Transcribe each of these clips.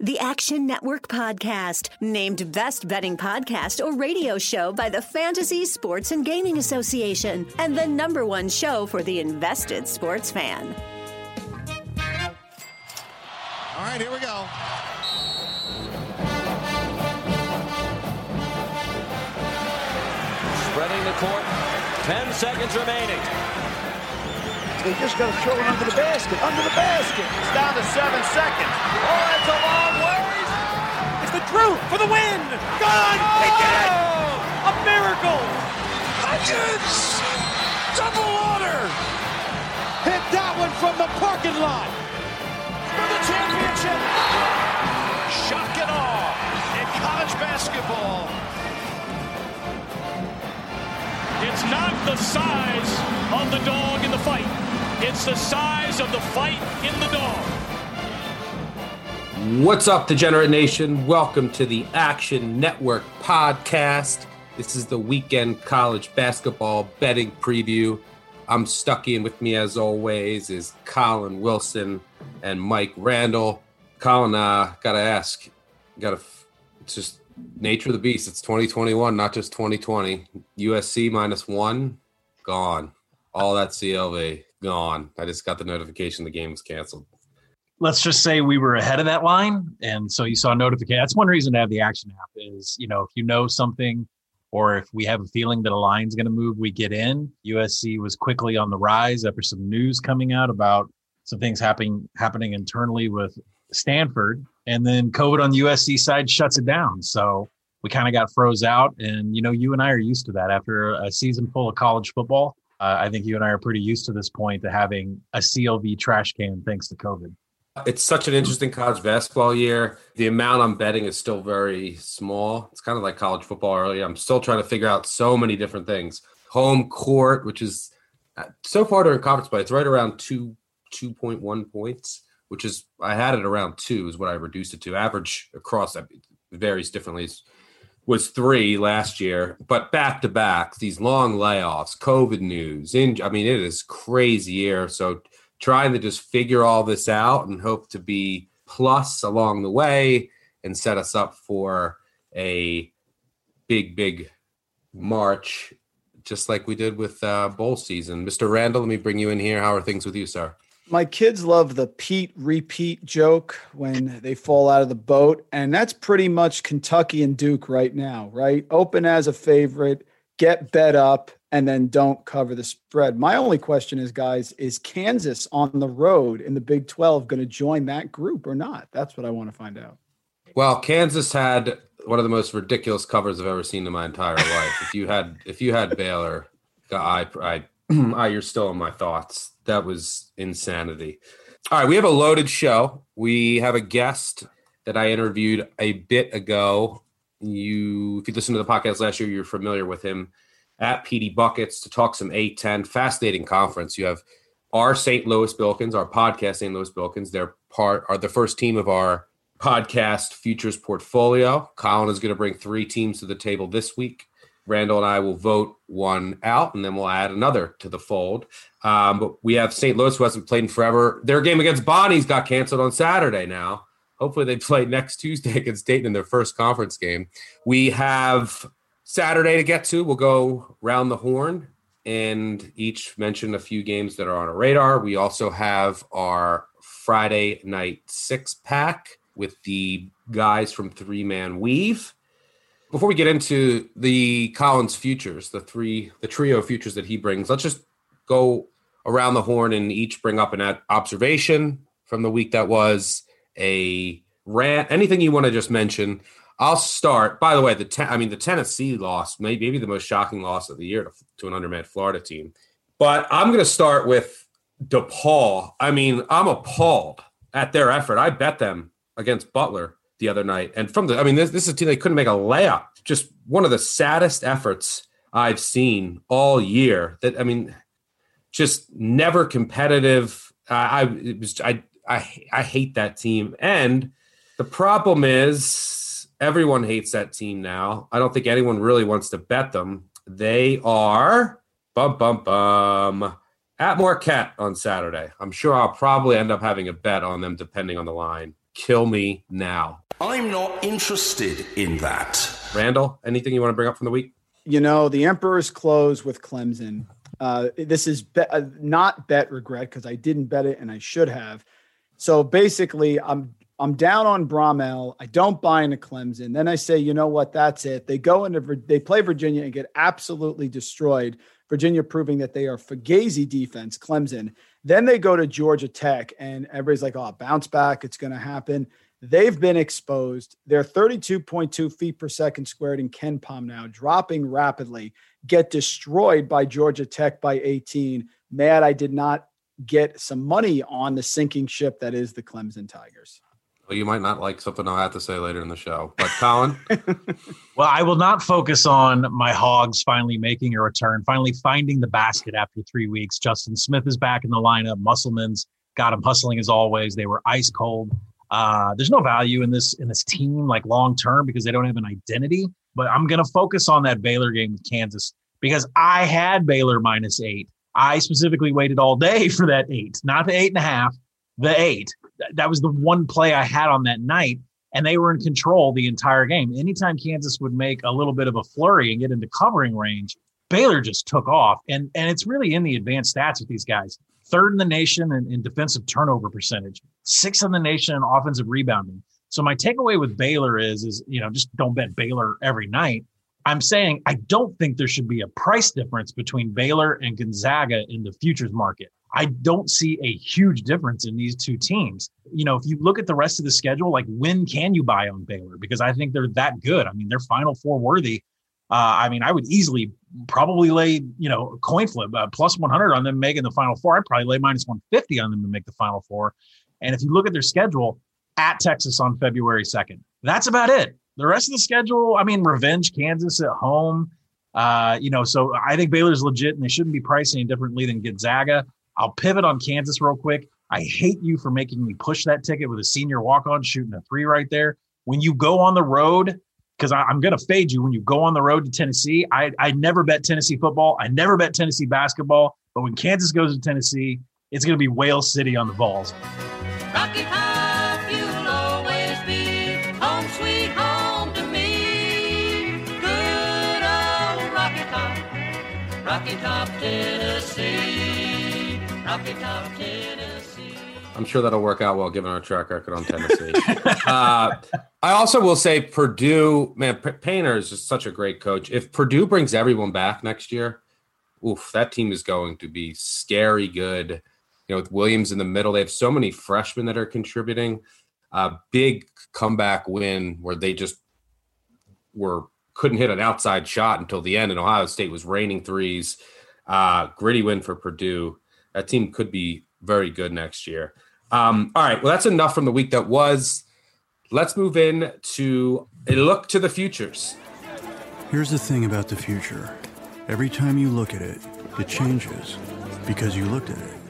The Action Network Podcast, named Best Betting Podcast or Radio Show by the Fantasy Sports and Gaming Association, and the number one show for the invested sports fan. All right, here we go. Spreading the court. Ten seconds remaining. They just got to throw it under the basket, under the basket. It's down to seven seconds. Oh, that's a long ways. It's the Drew for the win. Gone. They did it. Oh, a miracle. Hutchins. Double order. Hit that one from the parking lot. For the championship. Shock and awe in college basketball. It's not the size of the dog in the fight. It's the size of the fight in the dog. What's up, Degenerate Nation? Welcome to the Action Network podcast. This is the weekend college basketball betting preview. I'm Stuckey, and with me, as always, is Collin Wilson and Mike Randle. Collin, uh, gotta ask, gotta, it's just nature of the beast. It's 2021, not just 2020. USC minus one, gone. All that CLV, gone. I just got the notification the game was canceled. Let's just say we were ahead of that line, and so you saw a notification. That's one reason to have the action app is you know if you know something, or if we have a feeling that a line's going to move, we get in. USC was quickly on the rise after some news coming out about some things happening happening internally with Stanford, and then COVID on the USC side shuts it down. So we kind of got froze out, and you know you and I are used to that after a season full of college football. Uh, I think you and I are pretty used to this point to having a CLV trash can thanks to COVID. It's such an interesting college basketball year. The amount I'm betting is still very small. It's kind of like college football earlier. I'm still trying to figure out so many different things. Home court, which is uh, so far during conference play, it's right around two two point one points, which is I had it around two is what I reduced it to. Average across that varies differently. Was three last year, but back to back, these long layoffs, COVID news. In, I mean, it is crazy year. So trying to just figure all this out and hope to be plus along the way and set us up for a big, big March, just like we did with uh, bowl season. Mr. Randle, let me bring you in here. How are things with you, sir? My kids love the Pete repeat joke when they fall out of the boat. And that's pretty much Kentucky and Duke right now, right? Open as a favorite, get bet up, and then don't cover the spread. My only question is, guys, is Kansas on the road in the Big 12 going to join that group or not? That's what I want to find out. Well, Kansas had one of the most ridiculous covers I've ever seen in my entire life. if you had if you had Baylor, I I, I ah, you're still in my thoughts. That was insanity. All right, we have a loaded show. We have a guest that I interviewed a bit ago. You, if you listened to the podcast last year, you're familiar with him at Petey Buckets to talk some A10. Fascinating conference. You have our St. Louis Billikens, our podcast St. Louis Billikens. They're part are the first team of our podcast futures portfolio. Colin is going to bring three teams to the table this week. Randle and I will vote one out, and then we'll add another to the fold. Um, but we have St. Louis, who hasn't played in forever. Their game against Bonnies got canceled on Saturday now. Hopefully, they play next Tuesday against Dayton in their first conference game. We have Saturday to get to. We'll go round the horn and each mention a few games that are on our radar. We also have our Friday night six pack with the guys from Three Man Weave. Before we get into the Collin's futures, the three, the trio futures that he brings, let's just go around the horn and each bring up an observation from the week that was a rant, anything you want to just mention. I'll start. By the way, the ten, I mean the Tennessee loss, maybe, maybe the most shocking loss of the year to, to an undermanned Florida team. But I'm going to start with DePaul. I mean, I'm appalled at their effort. I bet them against Butler the other night, and from the, I mean, this, this is a team they couldn't make a layup. Just one of the saddest efforts I've seen all year. That I mean, just never competitive. I, was I I I hate that team, and the problem is everyone hates that team now. I don't think anyone really wants to bet them. They are bum bum bum at Marquette on Saturday. I'm sure I'll probably end up having a bet on them depending on the line. Kill me now. I'm not interested in that. Randle, anything you want to bring up from the week? You know, the Emperor's close with Clemson. Uh, this is be- uh, not bet regret because I didn't bet it and I should have. So basically, I'm I'm down on Brownell. I don't buy into Clemson. Then I say, you know what? That's it. They go into they play Virginia and get absolutely destroyed. Virginia proving that they are Fugazi defense. Clemson. Then they go to Georgia Tech, and everybody's like, "Oh, bounce back! It's going to happen." They've been exposed. They're 32.2 feet per second squared in KenPom now, dropping rapidly. Get destroyed by Georgia Tech by 18. Mad, I did not get some money on the sinking ship that is the Clemson Tigers. Well, you might not like something I'll have to say later in the show, but Collin. well, I will not focus on my hogs finally making a return, finally finding the basket after three weeks. Justin Smith is back in the lineup. Musselman's got him hustling as always. They were ice cold. Uh, there's no value in this in this team like long term because they don't have an identity. But I'm gonna focus on that Baylor game with Kansas because I had Baylor minus eight. I specifically waited all day for that eight, not the eight and a half, the eight that was the one play I had on that night, and they were in control the entire game. Anytime Kansas would make a little bit of a flurry and get into covering range, Baylor just took off. And and it's really in the advanced stats with these guys. Third in the nation in, in defensive turnover percentage, sixth in the nation in offensive rebounding. So my takeaway with Baylor is is you know just don't bet Baylor every night. I'm saying I don't think there should be a price difference between Baylor and Gonzaga in the futures market. I don't see a huge difference in these two teams. You know, if you look at the rest of the schedule, like when can you buy on Baylor? Because I think they're that good. I mean, they're Final Four worthy. Uh, I mean, I would easily probably lay, you know, a coin flip uh, plus 100 on them making the Final Four. I'd probably lay minus 150 on them to make the Final Four. And if you look at their schedule, at Texas on February 2nd, that's about it. The rest of the schedule, I mean, revenge Kansas at home. Uh, you know, so I think Baylor's legit and they shouldn't be priced any differently than Gonzaga. I'll pivot on Kansas real quick. I hate you for making me push that ticket with a senior walk on shooting a three right there. When you go on the road, because I'm going to fade you when you go on the road to Tennessee. I, I never bet Tennessee football. I never bet Tennessee basketball. But when Kansas goes to Tennessee, it's going to be Whale City on the balls. Rocky Top, you'll always be home sweet home to me. Good old Rocky Top, Rocky Top, Tennessee. I'm sure that'll work out well given our track record on Tennessee. uh, I also will say Purdue, man, P- Painter is just such a great coach. If Purdue brings everyone back next year, oof, that team is going to be scary good. You know, with Williams in the middle, they have so many freshmen that are contributing. A uh, big comeback win where they just were couldn't hit an outside shot until the end, and Ohio State was raining threes. Uh, gritty win for Purdue that team could be very good next year. Um, all right, well, that's enough from the week that was. Let's move in to a look to the futures. Here's the thing about the future every time you look at it, it changes because you looked at it.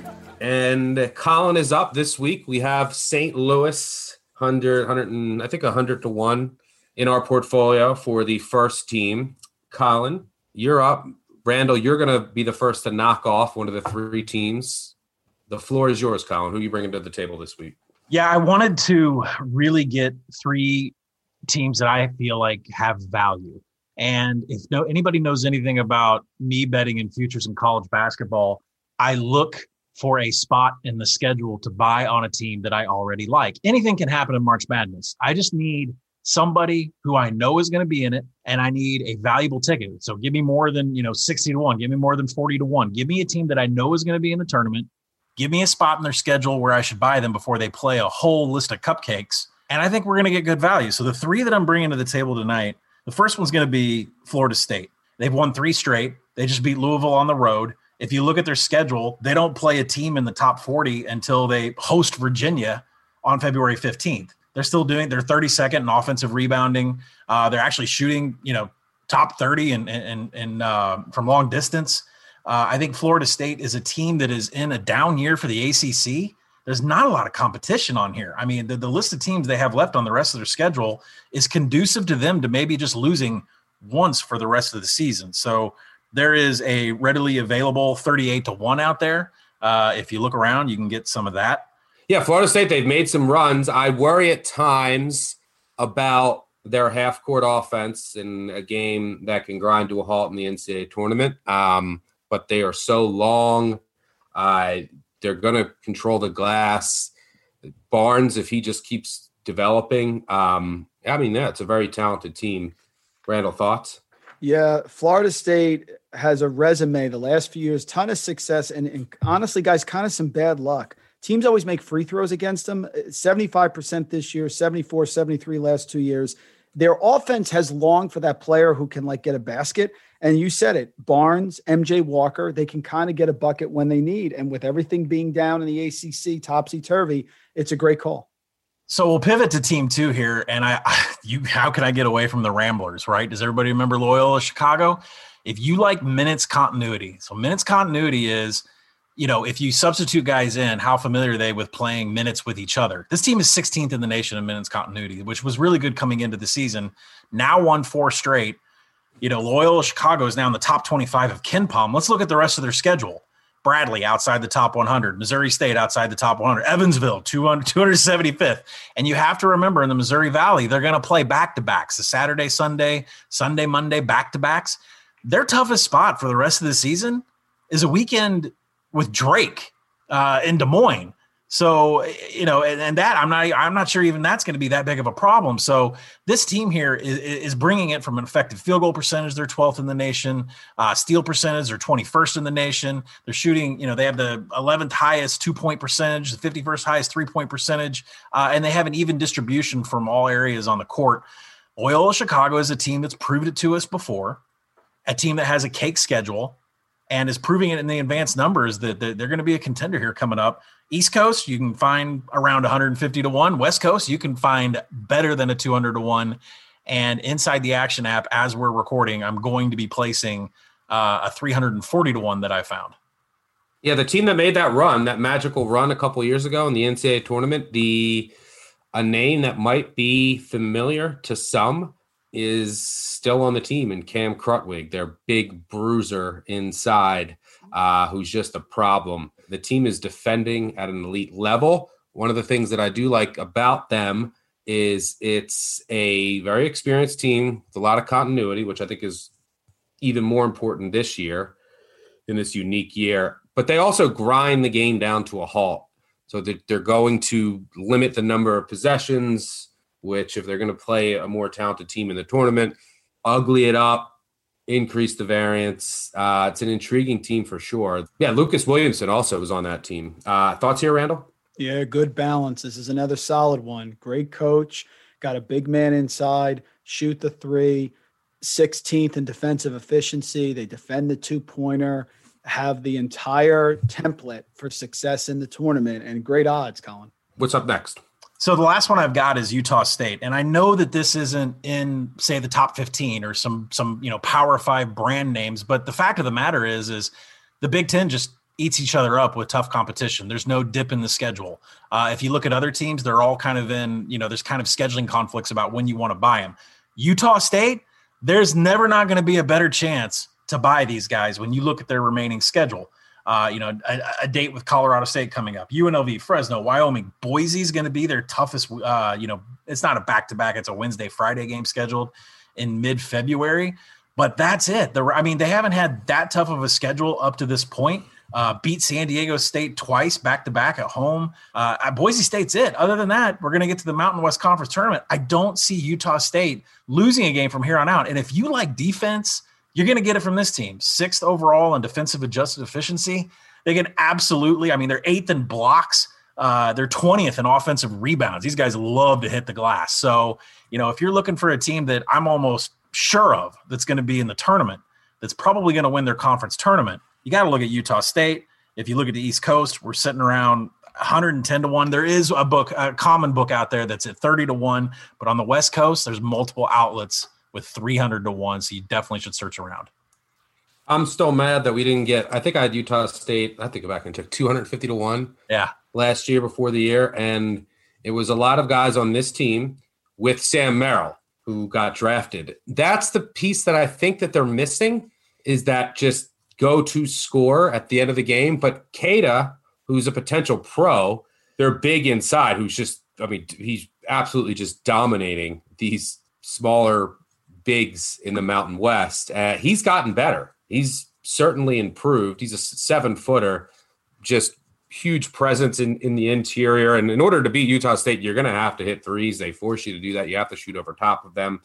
And Collin is up this week. We have St. Louis 100, 100 and, I think 100 to 1 in our portfolio for the first team. Collin, you're up. Randle, you're going to be the first to knock off one of the three teams. The floor is yours, Collin. Who are you bringing to the table this week? Yeah, I wanted to really get three teams that I feel like have value. And if no anybody knows anything about me betting in futures in college basketball, I look for a spot in the schedule to buy on a team that I already like. Anything can happen in March Madness. I just need somebody who I know is going to be in it, and I need a valuable ticket. So give me more than, you know, 60 to 1, give me more than 40 to 1. Give me a team that I know is going to be in the tournament. Give me a spot in their schedule where I should buy them before they play a whole list of cupcakes. And I think we're going to get good value. So the three that I'm bringing to the table tonight, the first one's going to be Florida State. They've won three straight. They just beat Louisville on the road. If you look at their schedule, they don't play a team in the top 40 until they host Virginia on February 15th. They're still doing. They're 32nd in offensive rebounding. Uh, they're actually shooting, you know, top 30 and and and uh, from long distance. Uh, I think Florida State is a team that is in a down year for the ACC. There's not a lot of competition on here. I mean, the, the list of teams they have left on the rest of their schedule is conducive to them to maybe just losing once for the rest of the season. So there is a readily available 38 to 1 out there. Uh, if you look around, you can get some of that. Yeah, Florida State, they've made some runs. I worry at times about their half court offense in a game that can grind to a halt in the NCAA tournament. Um, but they are so long. Uh, they're going to control the glass. Barnes, if he just keeps developing, um, I mean, yeah, it's a very talented team. Randle, thoughts? Yeah, Florida State has a resume the last few years, ton of success, and, and honestly, guys, kind of some bad luck. Teams always make free throws against them. Uh, 75% this year, 74, 73 last two years. Their offense has longed for that player who can like get a basket. And you said it, Barnes, MJ Walker, they can kind of get a bucket when they need. And with everything being down in the ACC topsy turvy, it's a great call. So we'll pivot to team two here, and I, you, how can I get away from the Ramblers? Right? Does everybody remember Loyola Chicago? If you like minutes continuity, so minutes continuity is, you know, if you substitute guys in, how familiar are they with playing minutes with each other? This team is 16th in the nation in minutes continuity, which was really good coming into the season. Now won four straight. You know, Loyola Chicago is now in the top 25 of KenPom. Let's look at the rest of their schedule. Bradley outside the top 100, Missouri State outside the top 100, Evansville 200, 275th. And you have to remember in the Missouri Valley, they're going to play back to backs, the Saturday, Sunday, Sunday, Monday, back to backs. Their toughest spot for the rest of the season is a weekend with Drake uh, in Des Moines. So you know, and, and, that I'm not I'm not sure even that's going to be that big of a problem. So this team here is, is bringing it from an effective field goal percentage. They're 12th in the nation. Uh, steal percentage. They're 21st in the nation. They're shooting. You know, they have the 11th highest two point percentage, the 51st highest three point percentage, uh, and they have an even distribution from all areas on the court. Loyola Chicago is a team that's proved it to us before, a team that has a cake schedule and is proving it in the advanced numbers that, that they're going to be a contender here coming up. East Coast, you can find around 150 to 1. West Coast, you can find better than a 200 to 1. And inside the Action app, as we're recording, I'm going to be placing uh, a 340 to 1 that I found. Yeah, the team that made that run, that magical run a couple years ago in the NCAA tournament, the a name that might be familiar to some is still on the team and Cam Krutwig, their big bruiser inside, uh, who's just a problem. The team is defending at an elite level. One of the things that I do like about them is it's a very experienced team with a lot of continuity, which I think is even more important this year in this unique year. But they also grind the game down to a halt. So that they're going to limit the number of possessions, which, if they're going to play a more talented team in the tournament, ugly it up, increase the variance. Uh, it's an intriguing team for sure. Yeah, Lucas Williamson also was on that team. Uh, thoughts here, Randle? Yeah, good balance. This is another solid one. Great coach, got a big man inside, shoot the three, 16th in defensive efficiency. They defend the two pointer, have the entire template for success in the tournament, and great odds, Collin. What's up next? So the last one I've got is Utah State, and I know that this isn't in say the top 15 or some some you know Power 5 brand names, but the fact of the matter is is the Big 10 just eats each other up with tough competition. There's no dip in the schedule. Uh, if you look at other teams, they're all kind of in, you know, there's kind of scheduling conflicts about when you want to buy them. Utah State, there's never not going to be a better chance to buy these guys when you look at their remaining schedule uh, you know, a, a, date with Colorado State coming up, UNLV, Fresno, Wyoming, Boise is going to be their toughest. Uh, you know, it's not a back to back; it's a Wednesday, Friday game scheduled in mid February. But that's it. The, I mean, they haven't had that tough of a schedule up to this point. Uh, beat San Diego State twice back to back at home. Uh, Boise State's it. Other than that, we're going to get to the Mountain West Conference tournament. I don't see Utah State losing a game from here on out. And if you like defense, you're going to get it from this team. Sixth overall in defensive adjusted efficiency. They can absolutely, I mean, they're eighth in blocks. Uh, they're 20th in offensive rebounds. These guys love to hit the glass. So, you know, if you're looking for a team that I'm almost sure of that's going to be in the tournament, that's probably going to win their conference tournament, you got to look at Utah State. If you look at the East Coast, we're sitting around 110 to 1. There is a book, a common book out there that's at 30 to 1, but on the West Coast, there's multiple outlets with 300 to 1. So you definitely should search around. I'm still mad that we didn't get. I think I had Utah State. I have to go back and check 250 to 1. Yeah. Last year before the year. And it was a lot of guys on this team with Sam Merrill who got drafted. That's the piece that I think that they're missing is that just go to score at the end of the game. But Queta, who's a potential pro, they're big inside, who's just, I mean, he's absolutely just dominating these smaller bigs in the Mountain West. Uh, he's gotten better. He's certainly improved. He's a seven footer, just huge presence in, in the interior. And in order to beat Utah State, you're going to have to hit threes. They force you to do that. You have to shoot over top of them.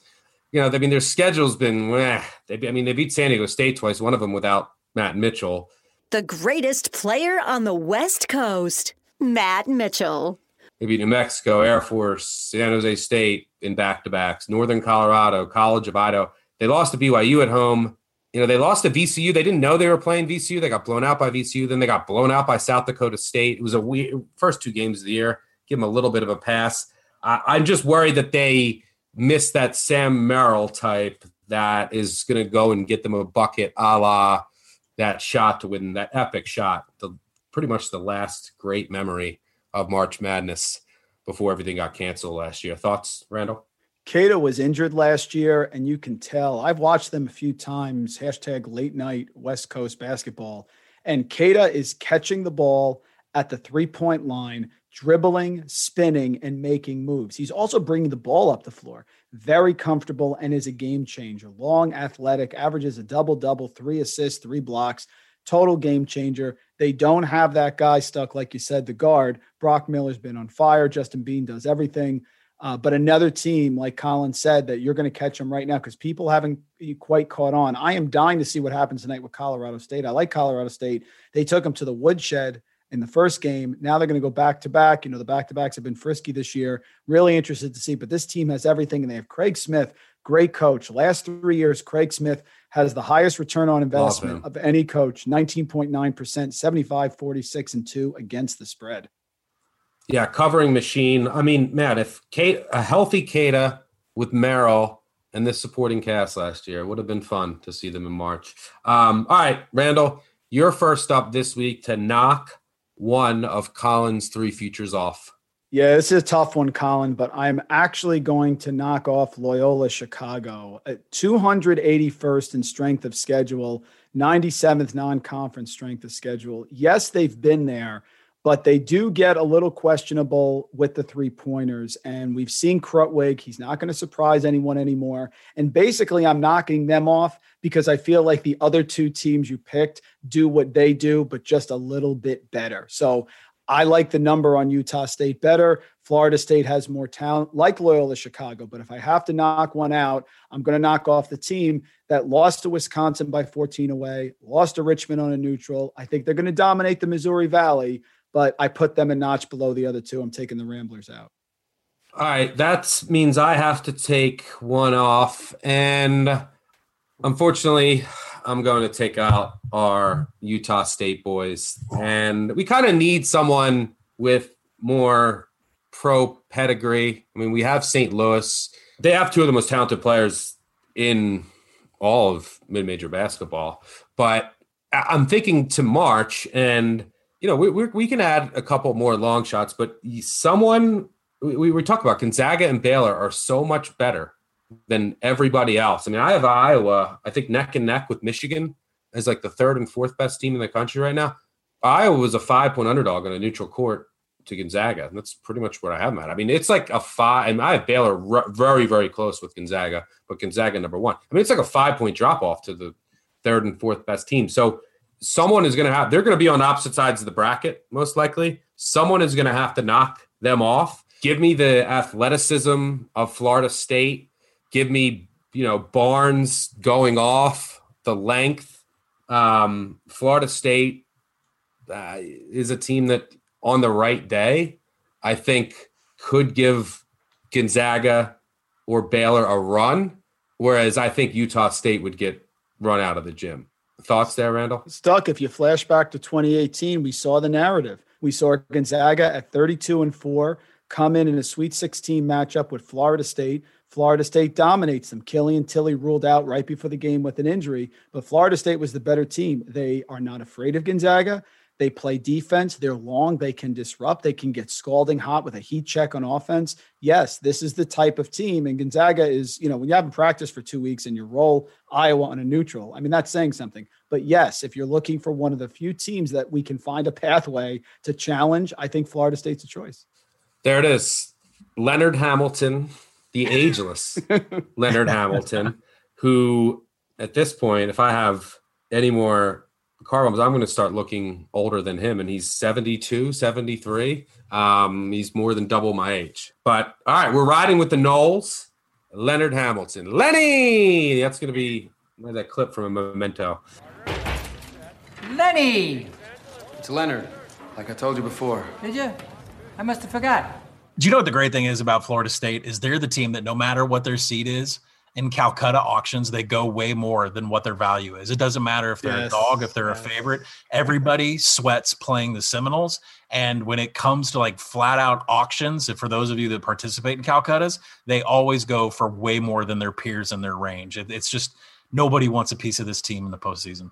You know, I mean, their schedule's been, eh, they, I mean, they beat San Diego State twice, one of them without Matt Mitchell. The greatest player on the West Coast, Matt Mitchell. Beat New Mexico, Air mm-hmm. Force, San Jose State in back to backs, Northern Colorado, College of Idaho. They lost to BYU at home you know, they lost to VCU. They didn't know they were playing VCU. They got blown out by VCU. Then they got blown out by South Dakota State. It was a weird, first two games of the year. Give them a little bit of a pass. I'm just worried that they missed that Sam Merrill type that is going to go and get them a bucket a la that shot to win that epic shot. The pretty much the last great memory of March Madness before everything got canceled last year. Thoughts, Randle? Queta was injured last year, and you can tell. I've watched them a few times. Hashtag late night West Coast basketball. And Queta is catching the ball at the three point line, dribbling, spinning, and making moves. He's also bringing the ball up the floor. Very comfortable and is a game changer. Long, athletic, averages a double double, three assists, three blocks. Total game changer. They don't have that guy stuck, like you said, the guard. Brock Miller's been on fire. Justin Bean does everything. Uh, but another team, like Collin said, that you're going to catch them right now because people haven't quite caught on. I am dying to see what happens tonight with Colorado State. I like Colorado State. They took them to the woodshed in the first game. Now they're going to go back to back. You know, the back to backs have been frisky this year. Really interested to see. But this team has everything, and they have Craig Smith, great coach. Last three years, Craig Smith has the highest return on investment of any coach 19.9%, 75, 46, and 2 against the spread. Yeah, covering machine. I mean, man, if Kate a healthy Queta with Merrill and this supporting cast last year would have been fun to see them in March. Um, all right, Randle, you're first up this week to knock one of Collin's three futures off. Yeah, this is a tough one, Collin, but I'm actually going to knock off Loyola Chicago at 281st in strength of schedule, 97th non conference strength of schedule. Yes, they've been there but they do get a little questionable with the three pointers. And we've seen Krutwig. He's not going to surprise anyone anymore. And basically, I'm knocking them off because I feel like the other two teams you picked do what they do, but just a little bit better. So I like the number on Utah State better. Florida State has more talent, like Loyola Chicago. But if I have to knock one out, I'm going to knock off the team that lost to Wisconsin by 14 away, lost to Richmond on a neutral. I think they're going to dominate the Missouri Valley but I put them a notch below the other two. I'm taking the Ramblers out. All right, that means I have to take one off, and unfortunately, I'm going to take out our Utah State boys, and we kind of need someone with more pro pedigree. I mean, we have St. Louis; they have two of the most talented players in all of mid-major basketball, but I'm thinking to March and you know, we, we, we can add a couple more long shots, but someone we, we talk about Gonzaga and Baylor are so much better than everybody else. I mean, I have Iowa, I think neck and neck with Michigan as like the third and fourth best team in the country right now. Iowa was a five point underdog on a neutral court to Gonzaga. And that's pretty much what I have at. I mean, it's like a five, and I have Baylor very, very close with Gonzaga, but Gonzaga number one. I mean, it's like a five point drop off to the third and fourth best team. So someone is going to have, they're going to be on opposite sides of the bracket, most likely. Someone is going to have to knock them off. Give me the athleticism of Florida State. Give me, you know, Barnes going off, the length. Um, Florida State uh, is a team that, on the right day, I think could give Gonzaga or Baylor a run, whereas I think Utah State would get run out of the gym. Thoughts there, Randle? Stuck. If you flash back to 2018, we saw the narrative. We saw Gonzaga at 32 and 4 come in in a Sweet 16 matchup with Florida State. Florida State dominates them. Killian Tilly ruled out right before the game with an injury, but Florida State was the better team. They are not afraid of Gonzaga. They play defense. They're long. They can disrupt. They can get scalding hot with a heat check on offense. Yes, this is the type of team. And Gonzaga is, you know, when you haven't practiced for two weeks and you roll Iowa on a neutral, I mean, that's saying something. But yes, if you're looking for one of the few teams that we can find a pathway to challenge, I think Florida State's a choice. There it is. Leonard Hamilton, the ageless Leonard Hamilton, who at this point, if I have any more car bumps, I'm going to start looking older than him. And he's 72, 73. Um, he's more than double my age. But all right, we're riding with the Noles. Leonard Hamilton. Lenny! That's going to be that clip from a memento. Lenny! It's Leonard, like I told you before. Did you? I must have forgot. Do you know what the great thing is about Florida State is they're the team that no matter what their seed is in Calcutta auctions, they go way more than what their value is. It doesn't matter if they're yes. a dog, if they're yes. a favorite. Everybody sweats playing the Seminoles. And when it comes to like flat out auctions, for those of you that participate in Calcuttas, they always go for way more than their peers in their range. It, it's just nobody wants a piece of this team in the postseason.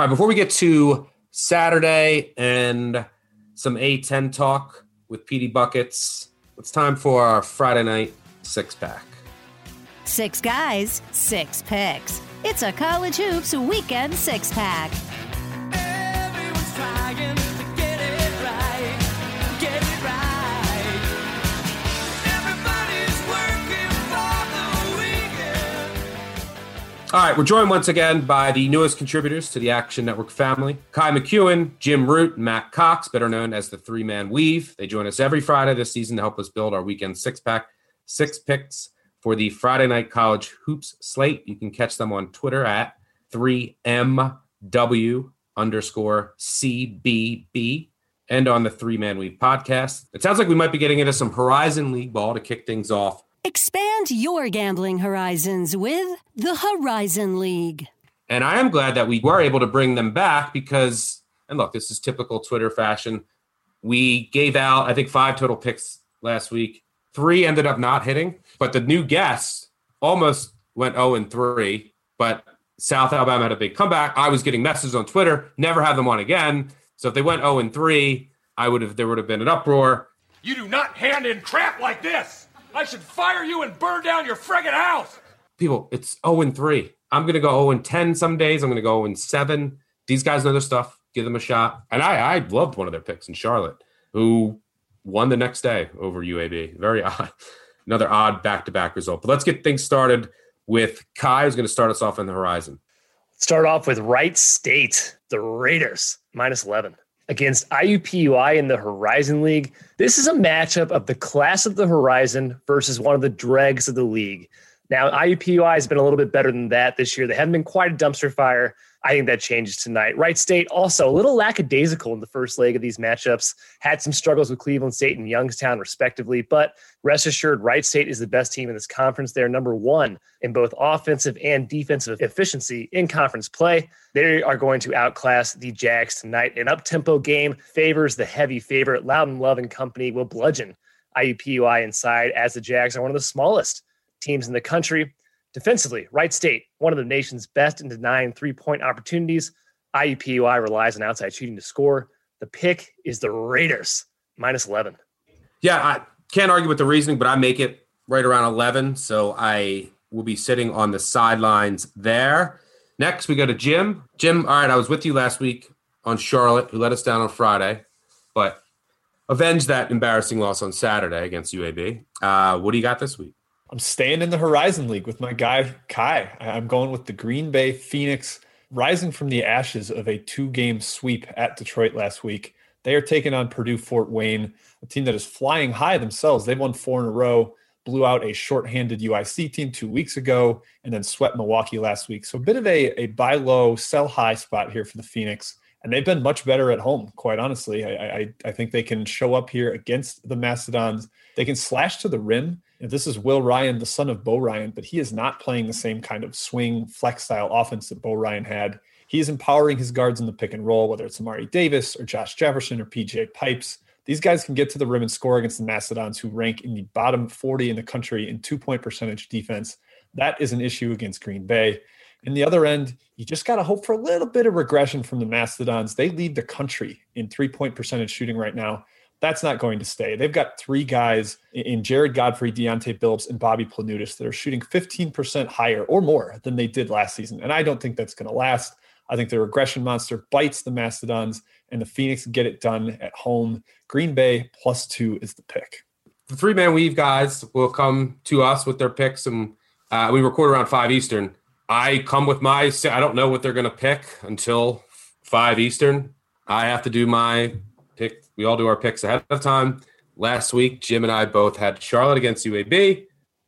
All right, before we get to Saturday and some A10 talk with Petey Buckets, it's time for our Friday night six pack. Six guys, six picks. It's a college hoops weekend six pack. All right, we're joined once again by the newest contributors to the Action Network family Ky McKeon, Jim Root, Matt Cox, better known as the three man weave. They join us every Friday this season to help us build our weekend six pack, six picks for the Friday night college hoops slate. You can catch them on Twitter at 3MW underscore CBB and on the three man weave podcast. It sounds like we might be getting into some Horizon League ball to kick things off. Expand your gambling horizons with the Horizon League. And I am glad that we were able to bring them back because, and look, this is typical Twitter fashion. We gave out, I think, five total picks last week. Three ended up not hitting, but the new guests almost went 0 and 3. But South Alabama had a big comeback. I was getting messages on Twitter, never have them on again. So if they went 0 and 3, I would have there would have been an uproar. You do not hand in crap like this. I should fire you and burn down your friggin' house. People, it's 0 and 3. I'm going to go 0 and 10 some days. I'm going to go 0 and 7. These guys know their stuff. Give them a shot. And I, I loved one of their picks in Charlotte, who won the next day over UAB. Very odd. Another odd back to back result. But let's get things started with Ky, who's going to start us off on the horizon. Start off with Wright State, the Raiders, minus 11 against IUPUI in the Horizon League. This is a matchup of the class of the Horizon versus one of the dregs of the league. Now, IUPUI has been a little bit better than that this year. They haven't been quite a dumpster fire. I think that changes tonight. Wright State also a little lackadaisical in the first leg of these matchups. Had some struggles with Cleveland State and Youngstown, respectively. But rest assured, Wright State is the best team in this conference. They're number one in both offensive and defensive efficiency in conference play. They are going to outclass the Jags tonight. An up tempo game favors the heavy favorite. Loudon Love and company will bludgeon IUPUI inside as the Jags are one of the smallest teams in the country. Defensively, Wright State, one of the nation's best in denying three point opportunities. IUPUI relies on outside shooting to score. The pick is the Raiders, minus 11. Yeah, I can't argue with the reasoning, but I make it right around 11. So I will be sitting on the sidelines there. Next, we go to Jim. Jim, all right, I was with you last week on Charlotte, who let us down on Friday, but avenge that embarrassing loss on Saturday against UAB. Uh, what do you got this week? I'm staying in the Horizon League with my guy Ky. I'm going with the Green Bay Phoenix, rising from the ashes of a two-game sweep at Detroit last week. They are taking on Purdue Fort Wayne, a team that is flying high themselves. They've won four in a row, blew out a shorthanded UIC team two weeks ago, and then swept Milwaukee last week. So a bit of a, a buy low, sell high spot here for the Phoenix and they've been much better at home. Quite honestly, I, I, I think they can show up here against the Mastodons. They can slash to the rim. And this is Will Ryan, the son of Bo Ryan, but he is not playing the same kind of swing flex style offense that Bo Ryan had. He is empowering his guards in the pick and roll, whether it's Amari Davis or Josh Jefferson or PJ Pipes. These guys can get to the rim and score against the Mastodons, who rank in the bottom 40 in the country in two point percentage defense. That is an issue against Green Bay. In the other end, you just got to hope for a little bit of regression from the Mastodons. They lead the country in three point percentage shooting right now. That's not going to stay. They've got three guys in Jarred Godfrey, Deonte Billups, and Bobby Planutis that are shooting 15% higher or more than they did last season. And I don't think that's going to last. I think the regression monster bites the Mastodons, and the Phoenix get it done at home. Green Bay plus two is the pick. The three man weave guys will come to us with their picks, and uh, we record around five Eastern. I come with my. I don't know what they're going to pick until five Eastern. I have to do my pick. We all do our picks ahead of time. Last week, Jim and I both had Charlotte against UAB.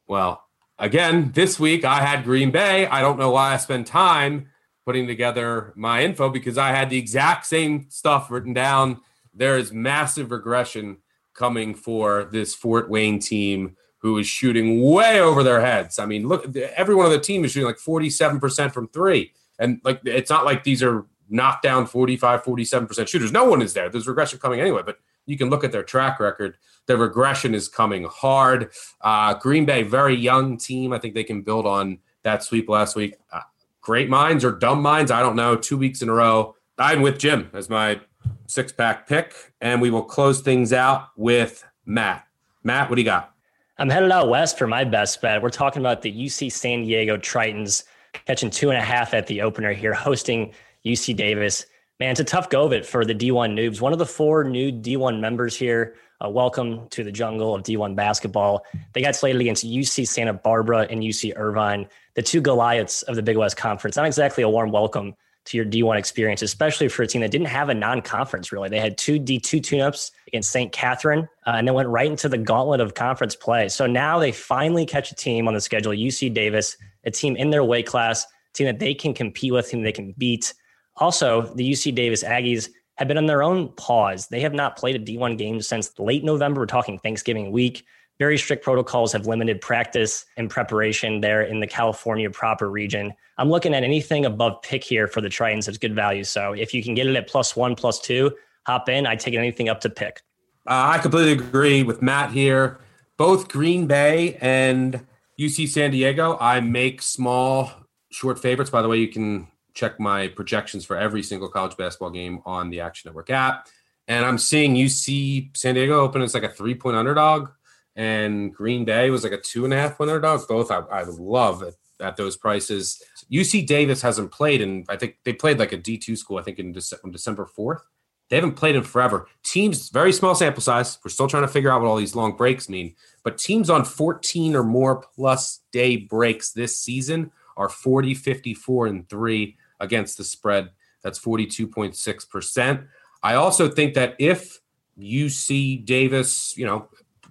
Well, again, this week I had Green Bay. I don't know why I spend time putting together my info because I had the exact same stuff written down. There is massive regression coming for this Fort Wayne team who is shooting way over their heads. I mean, look, every one of the team is shooting like 47% from three. And like, it's not like these are knockdown 45, 47% shooters. No one is there. There's regression coming anyway, but you can look at their track record. The regression is coming hard. Uh, Green Bay, very young team. I think they can build on that sweep last week. Uh, great minds or dumb minds. I don't know. Two weeks in a row. I'm with Jim as my six pack pick. And we will close things out with Matt. Matt, what do you got? I'm headed out west for my best bet. We're talking about the UC San Diego Tritons catching two and a half at the opener here, hosting UC Davis. Man, it's a tough go of it for the D1 noobs. One of the four new D1 members here. Uh, welcome to the jungle of D1 basketball. They got slated against UC Santa Barbara and UC Irvine, the two Goliaths of the Big West Conference. Not exactly a warm welcome to your D1 experience, especially for a team that didn't have a non conference really. They had two D2 tune ups against St. Catherine uh, and then went right into the gauntlet of conference play. So now they finally catch a team on the schedule, UC Davis, a team in their weight class, team that they can compete with, team they can beat. Also, the UC Davis Aggies have been on their own pause. They have not played a D1 game since late November. We're talking Thanksgiving week very strict protocols have limited practice and preparation there in the California proper region. I'm looking at anything above pick here for the Tritons as good value. So if you can get it at plus one, plus two, hop in. I take anything up to pick. Uh, I completely agree with Matt here. Both Green Bay and UC San Diego, I make small short favorites. By the way, you can check my projections for every single college basketball game on the Action Network app. And I'm seeing UC San Diego open as like a three point underdog and Green Bay was like a two and a half point underdog. Both I, I love at, at, those prices. UC Davis hasn't played, and I think they played like a D two school. I think in Dece- on December fourth. They haven't played in forever. Teams very small sample size. We're still trying to figure out what all these long breaks mean. But teams on 14 or more plus day breaks this season are 40, 54, and three against the spread. That's 42.6%. I also think that if UC Davis, you know,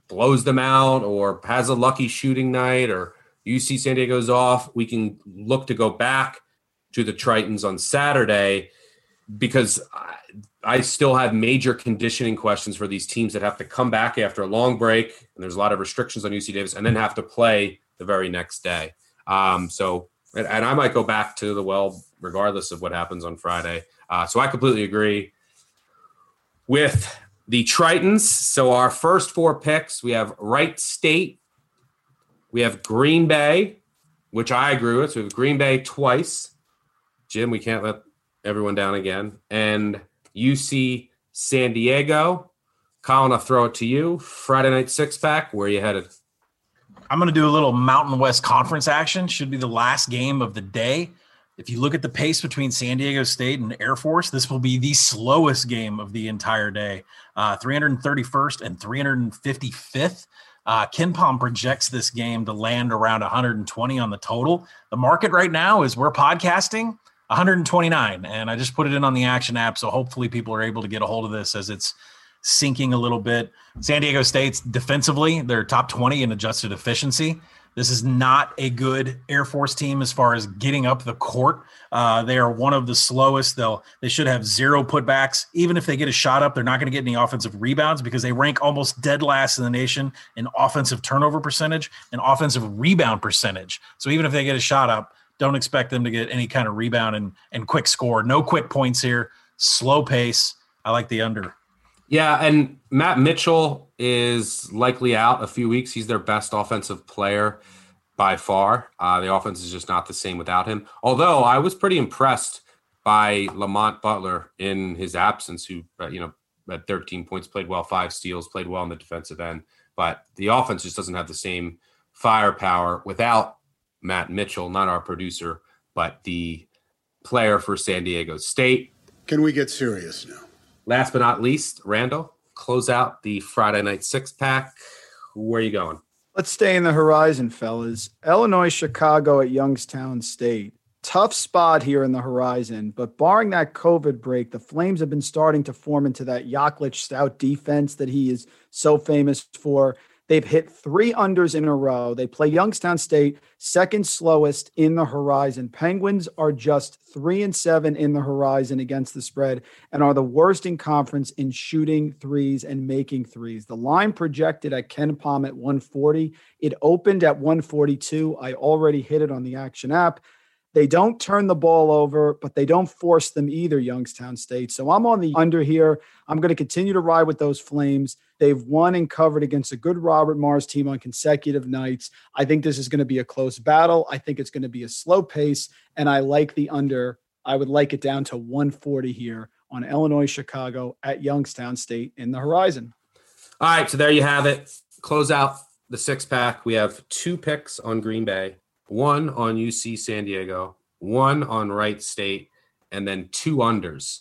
blows them out or has a lucky shooting night or UC San Diego's off, we can look to go back to the Tritons on Saturday because I, I still have major conditioning questions for these teams that have to come back after a long break and there's a lot of restrictions on UC Davis and then have to play the very next day. Um, so, and, and, I might go back to the well regardless of what happens on Friday. Uh, so I completely agree with the Tritons. So our first four picks, we have Wright State, we have Green Bay, which I agree with. So we have Green Bay twice. Jim, we can't let everyone down again. And UC San Diego. Collin, I'll throw it to you. Friday night six pack. Where are you headed? I'm going to do a little Mountain West Conference action. Should be the last game of the day. If you look at the pace between San Diego State and Air Force, this will be the slowest game of the entire day. Uh, 331st and 355th. Uh, KenPom projects this game to land around 120 on the total. The market right now is we're podcasting 129, and I just put it in on the Action app, so hopefully people are able to get a hold of this as it's sinking a little bit. San Diego State's defensively, they're top 20 in adjusted efficiency. This is not a good Air Force team as far as getting up the court. Uh, they are one of the slowest. They'll they should have zero putbacks. Even if they get a shot up, they're not going to get any offensive rebounds because they rank almost dead last in the nation in offensive turnover percentage and offensive rebound percentage. So even if they get a shot up, don't expect them to get any kind of rebound and and quick score. No quick points here. Slow pace. I like the under. Yeah, and Matt Mitchell is likely out a few weeks. He's their best offensive player by far. Uh, the offense is just not the same without him. Although I was pretty impressed by Lamont Butler in his absence, who uh, you know at 13 points played well, five steals, played well on the defensive end. But the offense just doesn't have the same firepower without Matt Mitchell, not our producer, but the player for San Diego State. Can we get serious now? Last but not least, Randle, close out the Friday night six pack. Where are you going? Let's stay in the horizon, fellas. Illinois, Chicago at Youngstown State. Tough spot here in the horizon, but barring that COVID break, the Flames have been starting to form into that Yaklich stout defense that he is so famous for. They've hit three unders in a row. They play Youngstown State, second slowest in the horizon. Penguins are just three and seven in the horizon against the spread and are the worst in conference in shooting threes and making threes. The line projected at KenPom at 140. It opened at 142. I already hit it on the action app. They don't turn the ball over, but they don't force them either, Youngstown State. So I'm on the under here. I'm going to continue to ride with those Flames. They've won and covered against a good Robert Morris team on consecutive nights. I think this is going to be a close battle. I think it's going to be a slow pace, and I like the under. I would like it down to 140 here on Illinois Chicago at Youngstown State in the horizon. All right, so there you have it. Close out the six pack. We have two picks on Green Bay, one on UC San Diego, one on Wright State, and then two unders.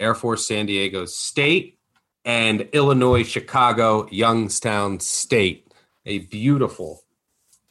Air Force San Diego State and Illinois, Chicago, Youngstown State. A beautiful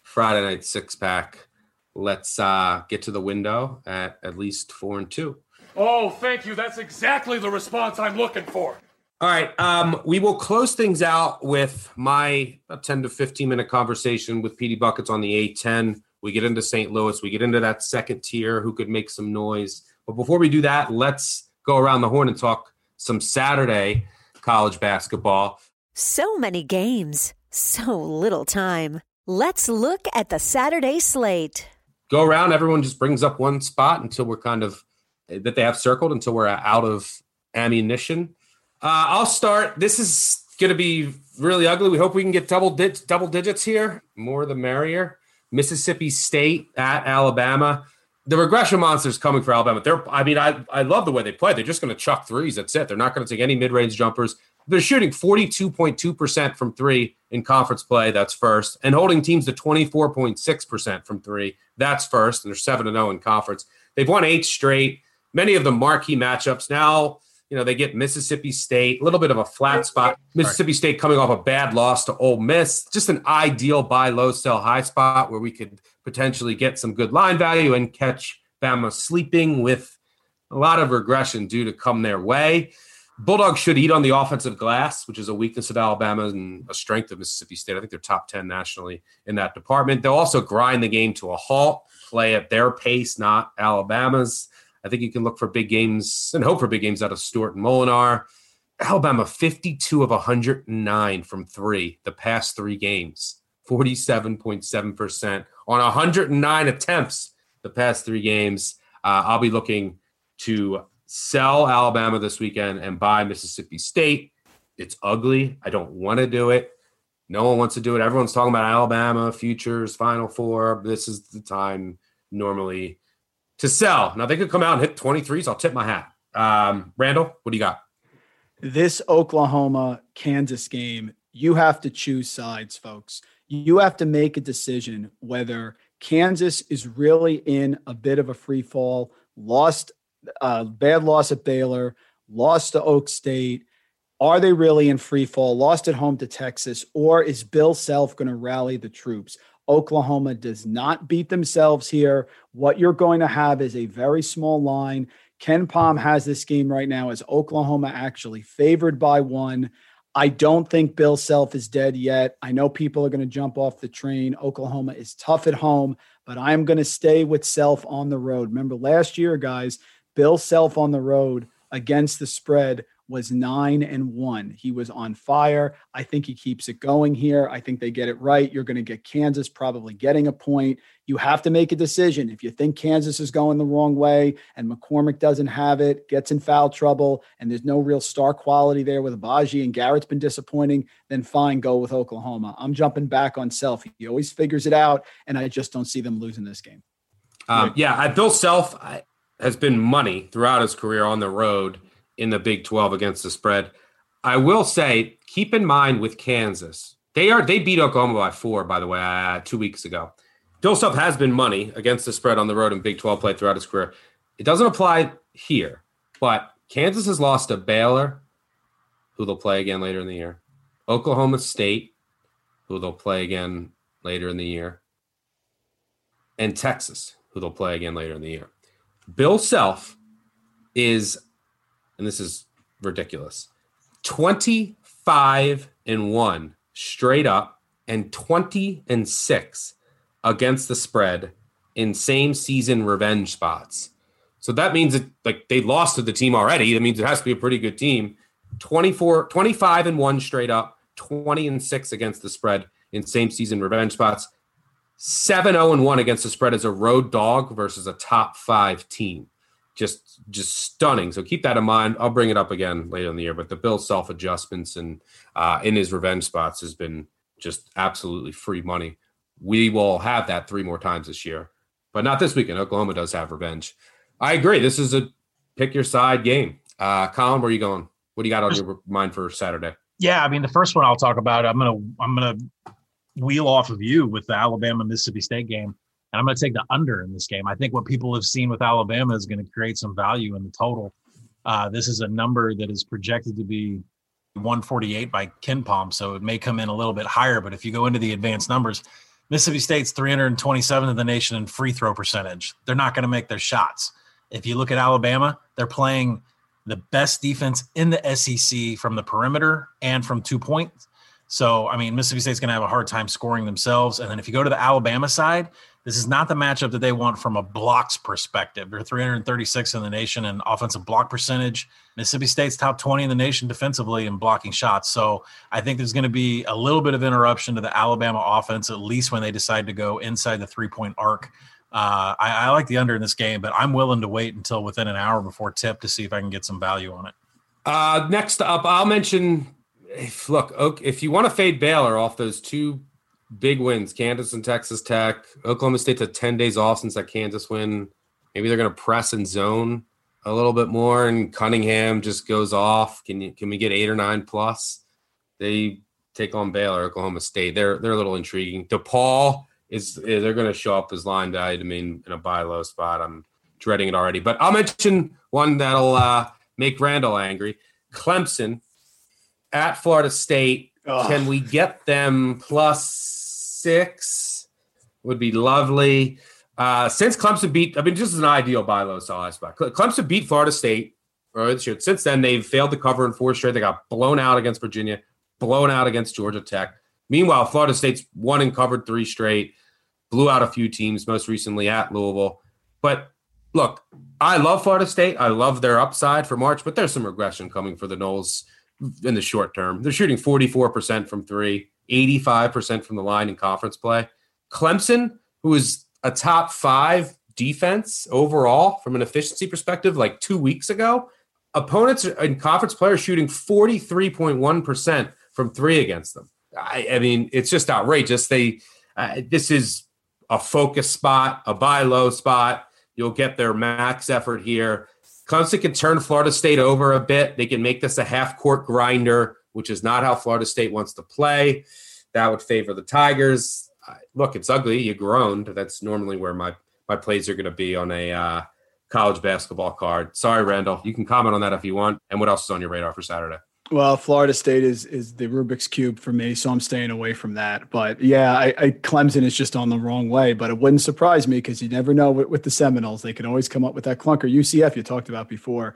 Friday night six pack. Let's uh, get to the window at at least four and two. Oh, thank you. That's exactly the response I'm looking for. All right. Um, we will close things out with my 10 to 15 minute conversation with Petey Buckets on the A10. We get into St. Louis. We get into that second tier who could make some noise. But before we do that, let's go around the horn and talk some Saturday college basketball. So many games, so little time. Let's look at the Saturday slate. Go around, everyone just brings up one spot until we're kind of that they have circled until we're out of ammunition. Uh, I'll start. This is going to be really ugly. We hope we can get double di- double digits here. More the merrier. Mississippi State at Alabama. The regression monster is coming for Alabama. They're, I mean, I, I love the way they play. They're just going to chuck threes. That's it. They're not going to take any mid range jumpers. They're shooting 42.2% from three in conference play. That's first. And holding teams to 24.6% from three. That's first. And they're 7 0 in conference. They've won eight straight, many of the marquee matchups. Now, you know, they get Mississippi State, a little bit of a flat spot. Mississippi State coming off a bad loss to Ole Miss. Just an ideal buy low, sell high spot where we could potentially get some good line value and catch Bama sleeping with a lot of regression due to come their way. Bulldogs should eat on the offensive glass, which is a weakness of Alabama and a strength of Mississippi State. I think they're top 10 nationally in that department. They'll also grind the game to a halt, play at their pace, not Alabama's. I think you can look for big games and hope for big games out of Stewart and Molinar. Alabama 52 of 109 from three the past three games, 47.7% on 109 attempts the past three games. Uh, I'll be looking to sell Alabama this weekend and buy Mississippi State. It's ugly. I don't want to do it. No one wants to do it. Everyone's talking about Alabama futures, Final Four. This is the time normally to sell. Now they could come out and hit 23s. I'll tip my hat. Um, Randle, what do you got? This Oklahoma Kansas game, you have to choose sides, folks. You have to make a decision whether Kansas is really in a bit of a free fall, lost uh, bad loss at Baylor, lost to Oak State. Are they really in free fall? Lost at home to Texas, or is Bill Self going to rally the troops? Oklahoma does not beat themselves here. What you're going to have is a very small line. KenPom has this game right now as Oklahoma actually favored by one. I don't think Bill Self is dead yet. I know people are going to jump off the train. Oklahoma is tough at home, but I'm going to stay with Self on the road. Remember last year, guys, Bill Self on the road against the spread was nine and one. He was on fire. I think he keeps it going here. I think they get it right. You're going to get Kansas probably getting a point. You have to make a decision. If you think Kansas is going the wrong way and McCormack doesn't have it, gets in foul trouble, and there's no real star quality there with Agbaji and Garrett's been disappointing, then fine, go with Oklahoma. I'm jumping back on Self. He always figures it out, and I just don't see them losing this game. Um, yeah, Bill Self has been money throughout his career on the road in the Big 12 against the spread. I will say, keep in mind with Kansas, they are they beat Oklahoma by four, by the way, uh, two weeks ago. Bill Self has been money against the spread on the road in Big 12 play throughout his career. It doesn't apply here, but Kansas has lost to Baylor, who they'll play again later in the year, Oklahoma State, who they'll play again later in the year, and Texas, who they'll play again later in the year. Bill Self is and this is ridiculous 25 and 1 straight up and 20 and 6 against the spread in same season revenge spots. So that means that like they lost to the team already. That means it has to be a pretty good team. 24 25 and 1 straight up, 20 and 6 against the spread in same season revenge spots. 7 0 and 1 against the spread as a road dog versus a top 5 team just just stunning. So keep that in mind. I'll bring it up again later in the year. But the Bill Self adjustments and uh, in his revenge spots has been just absolutely free money. We will have that three more times this year, but not this weekend. Oklahoma does have revenge. I agree. This is a pick your side game. Uh, Collin, where are you going? What do you got on your mind for Saturday? Yeah, I mean the first one I'll talk about. I'm gonna I'm gonna wheel off of you with the Alabama Mississippi State game. And I'm going to take the under in this game. I think what people have seen with Alabama is going to create some value in the total. Uh, this is a number that is projected to be 148 by KenPom, so it may come in a little bit higher. But if you go into the advanced numbers, Mississippi State's 327 in the nation in free throw percentage. They're not going to make their shots. If you look at Alabama, they're playing the best defense in the SEC from the perimeter and from two points. So, I mean, Mississippi State's going to have a hard time scoring themselves. And then if you go to the Alabama side, this is not the matchup that they want from a blocks perspective. They're 336 in the nation in offensive block percentage. Mississippi State's top 20 in the nation defensively in blocking shots. So I think there's going to be a little bit of interruption to the Alabama offense, at least when they decide to go inside the three point arc. Uh, I, I like the under in this game, but I'm willing to wait until within an hour before tip to see if I can get some value on it. Uh, next up, I'll mention. If, look, if you want to fade Baylor off those two big wins Kansas and Texas Tech. Oklahoma State's had 10 days off since that Kansas win. Maybe they're going to press and zone a little bit more, and Cunningham just goes off. Can you can we get eight or nine plus? They take on Baylor, Oklahoma State. They're they're a little intriguing. DePaul is they're going to show up as line value to me in a buy low spot. I'm dreading it already, but I'll mention one that'll uh, make Randle angry. Clemson at Florida State. Ugh. Can we get them plus six would be lovely. Uh, since Clemson beat, I mean, just an ideal buy low sell spot. Clemson beat Florida State earlier. Since then, they've failed to cover in four straight. They got blown out against Virginia, blown out against Georgia Tech. Meanwhile, Florida State's won and covered three straight, blew out a few teams, most recently at Louisville. But look, I love Florida State. I love their upside for March, but there's some regression coming for the Noles in the short term. They're shooting 44% from three. 85% from the line in conference play. Clemson, who is a top five defense overall from an efficiency perspective, like two weeks ago, opponents in conference players shooting 43.1% from three against them. I, I mean, it's just outrageous. They, uh, this is a focus spot, a buy low spot. You'll get their max effort here. Clemson can turn Florida State over a bit. They can make this a half court grinder which is not how Florida State wants to play. That would favor the Tigers. Look, it's ugly. You groaned. That's normally where my my plays are going to be on a uh, college basketball card. Sorry, Randle. You can comment on that if you want. And what else is on your radar for Saturday? Well, Florida State is is the Rubik's cube for me, so I'm staying away from that. But yeah, I, I Clemson is just on the wrong way. But it wouldn't surprise me because you never know with, with, the Seminoles; they can always come up with that clunker. UCF you talked about before.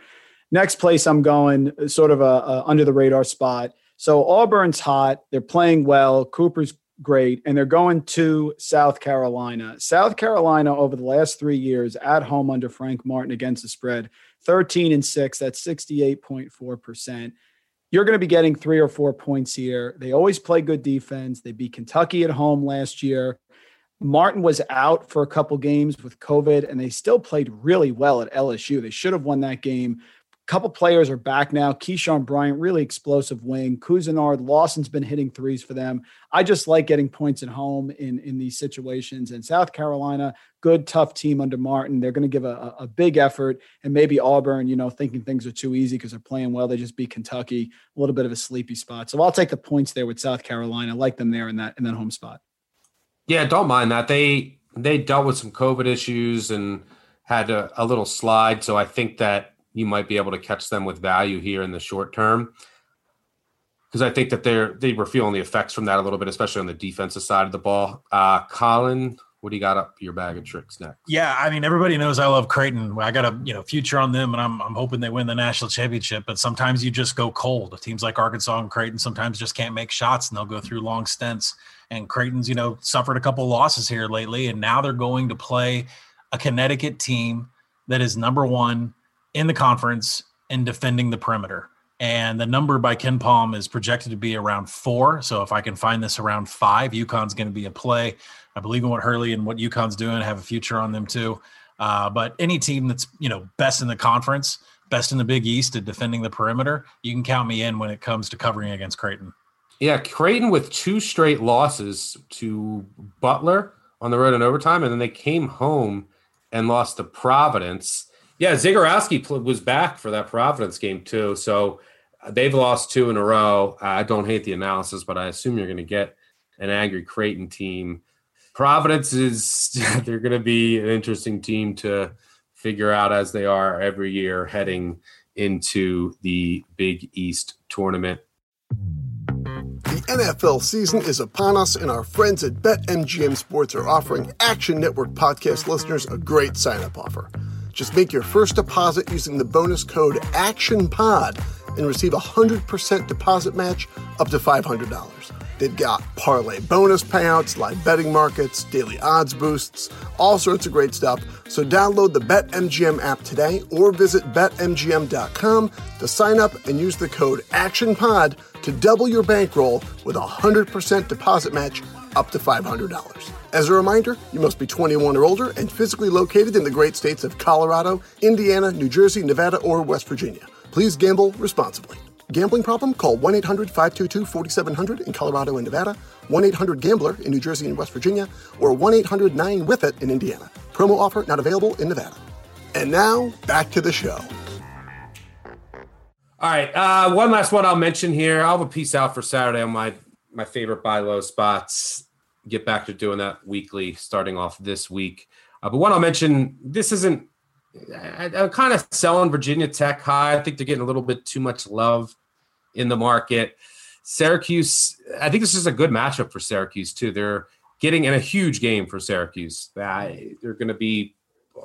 Next place I'm going, uh, sort of a, a under the radar spot. So Auburn's hot. They're playing well. Cooper's great. And they're going to South Carolina. South Carolina, over the last three years, at home under Frank Martin against the spread, 13 and 6. That's 68.4%. You're going to be getting three or four points here. They always play good defense. They beat Kentucky at home last year. Martin was out for a couple games with COVID, and they still played really well at LSU. They should have won that game. Couple players are back now. Keyshawn Bryant, really explosive wing. Couisnard, Lawson's been hitting threes for them. I just like getting points at home in, in these situations. And South Carolina, good, tough team under Martin. They're going to give a, a big effort. And maybe Auburn, you know, thinking things are too easy because they're playing well. They just beat Kentucky, a little bit of a sleepy spot. So I'll take the points there with South Carolina. I like them there in that in that home spot. Yeah, don't mind that. They they dealt with some COVID issues and had a, a, little slide. So I think that you might be able to catch them with value here in the short term. Because I think that they're they were feeling the effects from that a little bit, especially on the defensive side of the ball. Uh, Collin, what do you got up your bag of tricks next? Yeah, I mean everybody knows I love Creighton. I got a you know future on them, and I'm I'm hoping they win the national championship. But sometimes you just go cold. Teams like Arkansas and Creighton sometimes just can't make shots, and they'll go through long stints and Creighton's, you know, suffered a couple losses here lately, and now they're going to play a Connecticut team that is number one in the conference in defending the perimeter. And the number by KenPom is projected to be around four. So if I can find this around five, UConn's going to be a play. I believe in what Hurley and what UConn's doing. Have a future on them too. Uh, but any team that's you know best in the conference, best in the Big East at defending the perimeter, you can count me in when it comes to covering against Creighton. Yeah, Creighton with two straight losses to Butler on the road in overtime, and then they came home and lost to Providence. Yeah, Zegarowski was back for that Providence game too. So uh, they've lost two in a row. I don't hate the analysis, but I assume you're going to get an angry Creighton team. Providence is they're going to be an interesting team to figure out as they are every year heading into the Big East tournament. The NFL season is upon us, and our friends at BetMGM Sports are offering Action Network podcast listeners a great sign up offer. Just make your first deposit using the bonus code ACTIONPOD and receive a 100% deposit match up to $500. They've got parlay bonus payouts, live betting markets, daily odds boosts, all sorts of great stuff. So download the BetMGM app today or visit betmgm.com to sign up and use the code ACTIONPOD to double your bankroll with a 100% deposit match up to $500. As a reminder, you must be 21 or older and physically located in the great states of Colorado, Indiana, New Jersey, Nevada, or West Virginia. Please gamble responsibly. Gambling problem? Call 1 800 522 4700 in Colorado and Nevada, 1 800 Gambler in New Jersey and West Virginia, or 1 800 9 with it in Indiana. Promo offer not available in Nevada. And now, back to the show. All right. Uh, one last one I'll mention here. I'll have a piece out for Saturday on my my favorite buy low spots. Get back to doing that weekly, starting off this week. Uh, but one I'll mention. This isn't. I, I'm kind of selling Virginia Tech high. I think they're getting a little bit too much love in the market. Syracuse. I think this is a good matchup for Syracuse too. They're getting in a huge game for Syracuse. Uh, they're going to be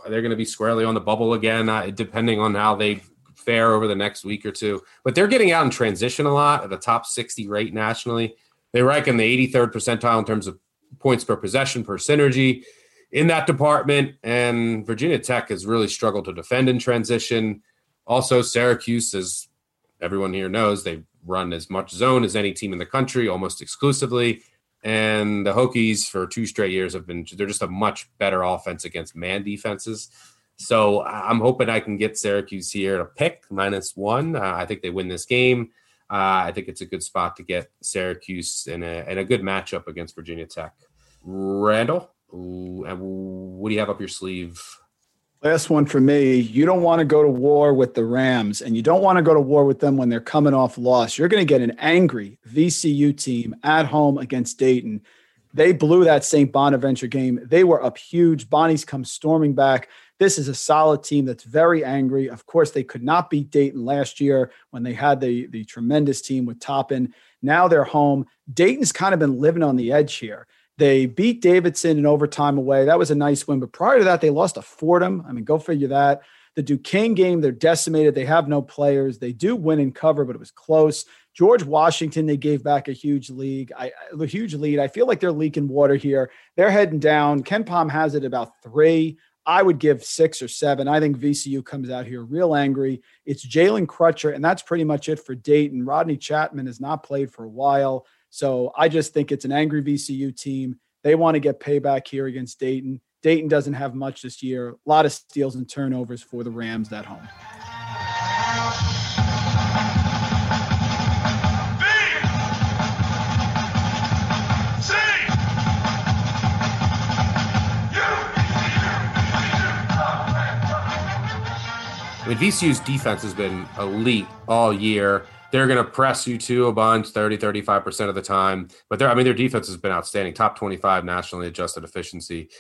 they're going to be squarely on the bubble again, uh, depending on how they fare over the next week or two. But they're getting out in transition a lot at the top 60 rate nationally. They rank in the 83rd percentile in terms of points per possession per synergy in that department. And Virginia Tech has really struggled to defend in transition. Also, Syracuse, as everyone here knows, they run as much zone as any team in the country, almost exclusively. And the Hokies, for two straight years, have been, they're just a much better offense against man defenses. So I'm hoping I can get Syracuse here to pick minus one. Uh, I think they win this game. Uh, I think it's a good spot to get Syracuse in a, in a good matchup against Virginia Tech. Randle, what do you have up your sleeve? Last one for me. You don't want to go to war with the Rams, and you don't want to go to war with them when they're coming off loss. You're going to get an angry VCU team at home against Dayton. They blew that St. Bonaventure game. They were up huge. Bonnie's come storming back. This is a solid team that's very angry. Of course, they could not beat Dayton last year when they had the, the tremendous team with Toppin. Now they're home. Dayton's kind of been living on the edge here. They beat Davidson in overtime away. That was a nice win. But prior to that, they lost to Fordham. I mean, go figure that. The Duquesne game, they're decimated. They have no players. They do win and cover, but it was close. George Washington, they gave back a huge league, I, a huge lead. I feel like they're leaking water here. They're heading down. KenPom has it about three. I would give six or seven. I think VCU comes out here real angry. It's Jalen Crutcher, and that's pretty much it for Dayton. Rodney Chatman has not played for a while. So I just think it's an angry VCU team. They want to get payback here against Dayton. Dayton doesn't have much this year. A lot of steals and turnovers for the Rams at home. I mean, VCU's defense has been elite all year. They're going to press you to a bunch 30, 35% of the time. But I mean, their defense has been outstanding, top 25 nationally adjusted efficiency.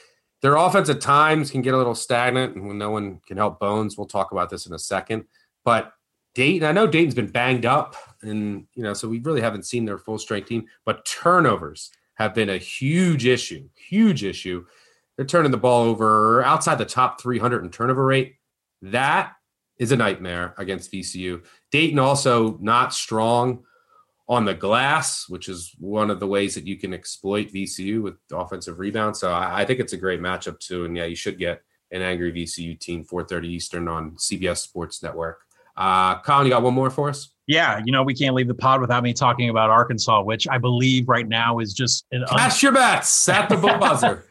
Their offense at times can get a little stagnant and when no one can help Bones. We'll talk about this in a second. But Dayton, I know Dayton's been banged up, and you know, so we really haven't seen their full strength team. But turnovers have been a huge issue, huge issue. They're turning the ball over outside the top 300 in turnover rate. That is a nightmare against VCU. Dayton also not strong on the glass, which is one of the ways that you can exploit VCU with offensive rebounds. So I, I think it's a great matchup too. And yeah, you should get an angry VCU team 4:30 Eastern on CBS Sports Network. Uh, Collin, you got one more for us? Yeah, you know we can't leave the pod without me talking about Arkansas, which I believe right now is just an cash un- your bets at the buzzer.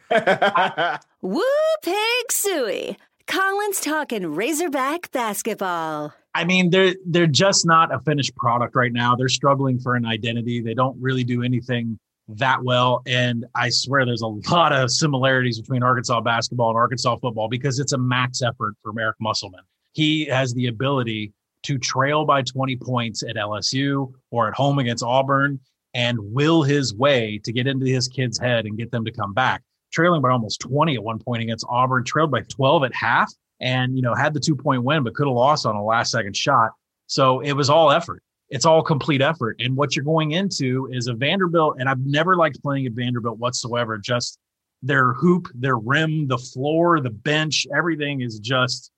Woo pig Sooie. Collin's talking Razorback basketball. I mean, they're they're just not a finished product right now. They're struggling for an identity. They don't really do anything that well. And I swear there's a lot of similarities between Arkansas basketball and Arkansas football because it's a max effort from Eric Musselman. He has the ability to trail by 20 points at LSU or at home against Auburn and will his way to get into his kid's head and get them to come back trailing by almost 20 at one point against Auburn, trailed by 12 at half, and you know had the two point win, but could have lost on a last second shot. So it was all effort. It's all complete effort. And what you're going into is a Vanderbilt, and I've never liked playing at Vanderbilt whatsoever. Just their hoop, their rim, the floor, the bench, everything is just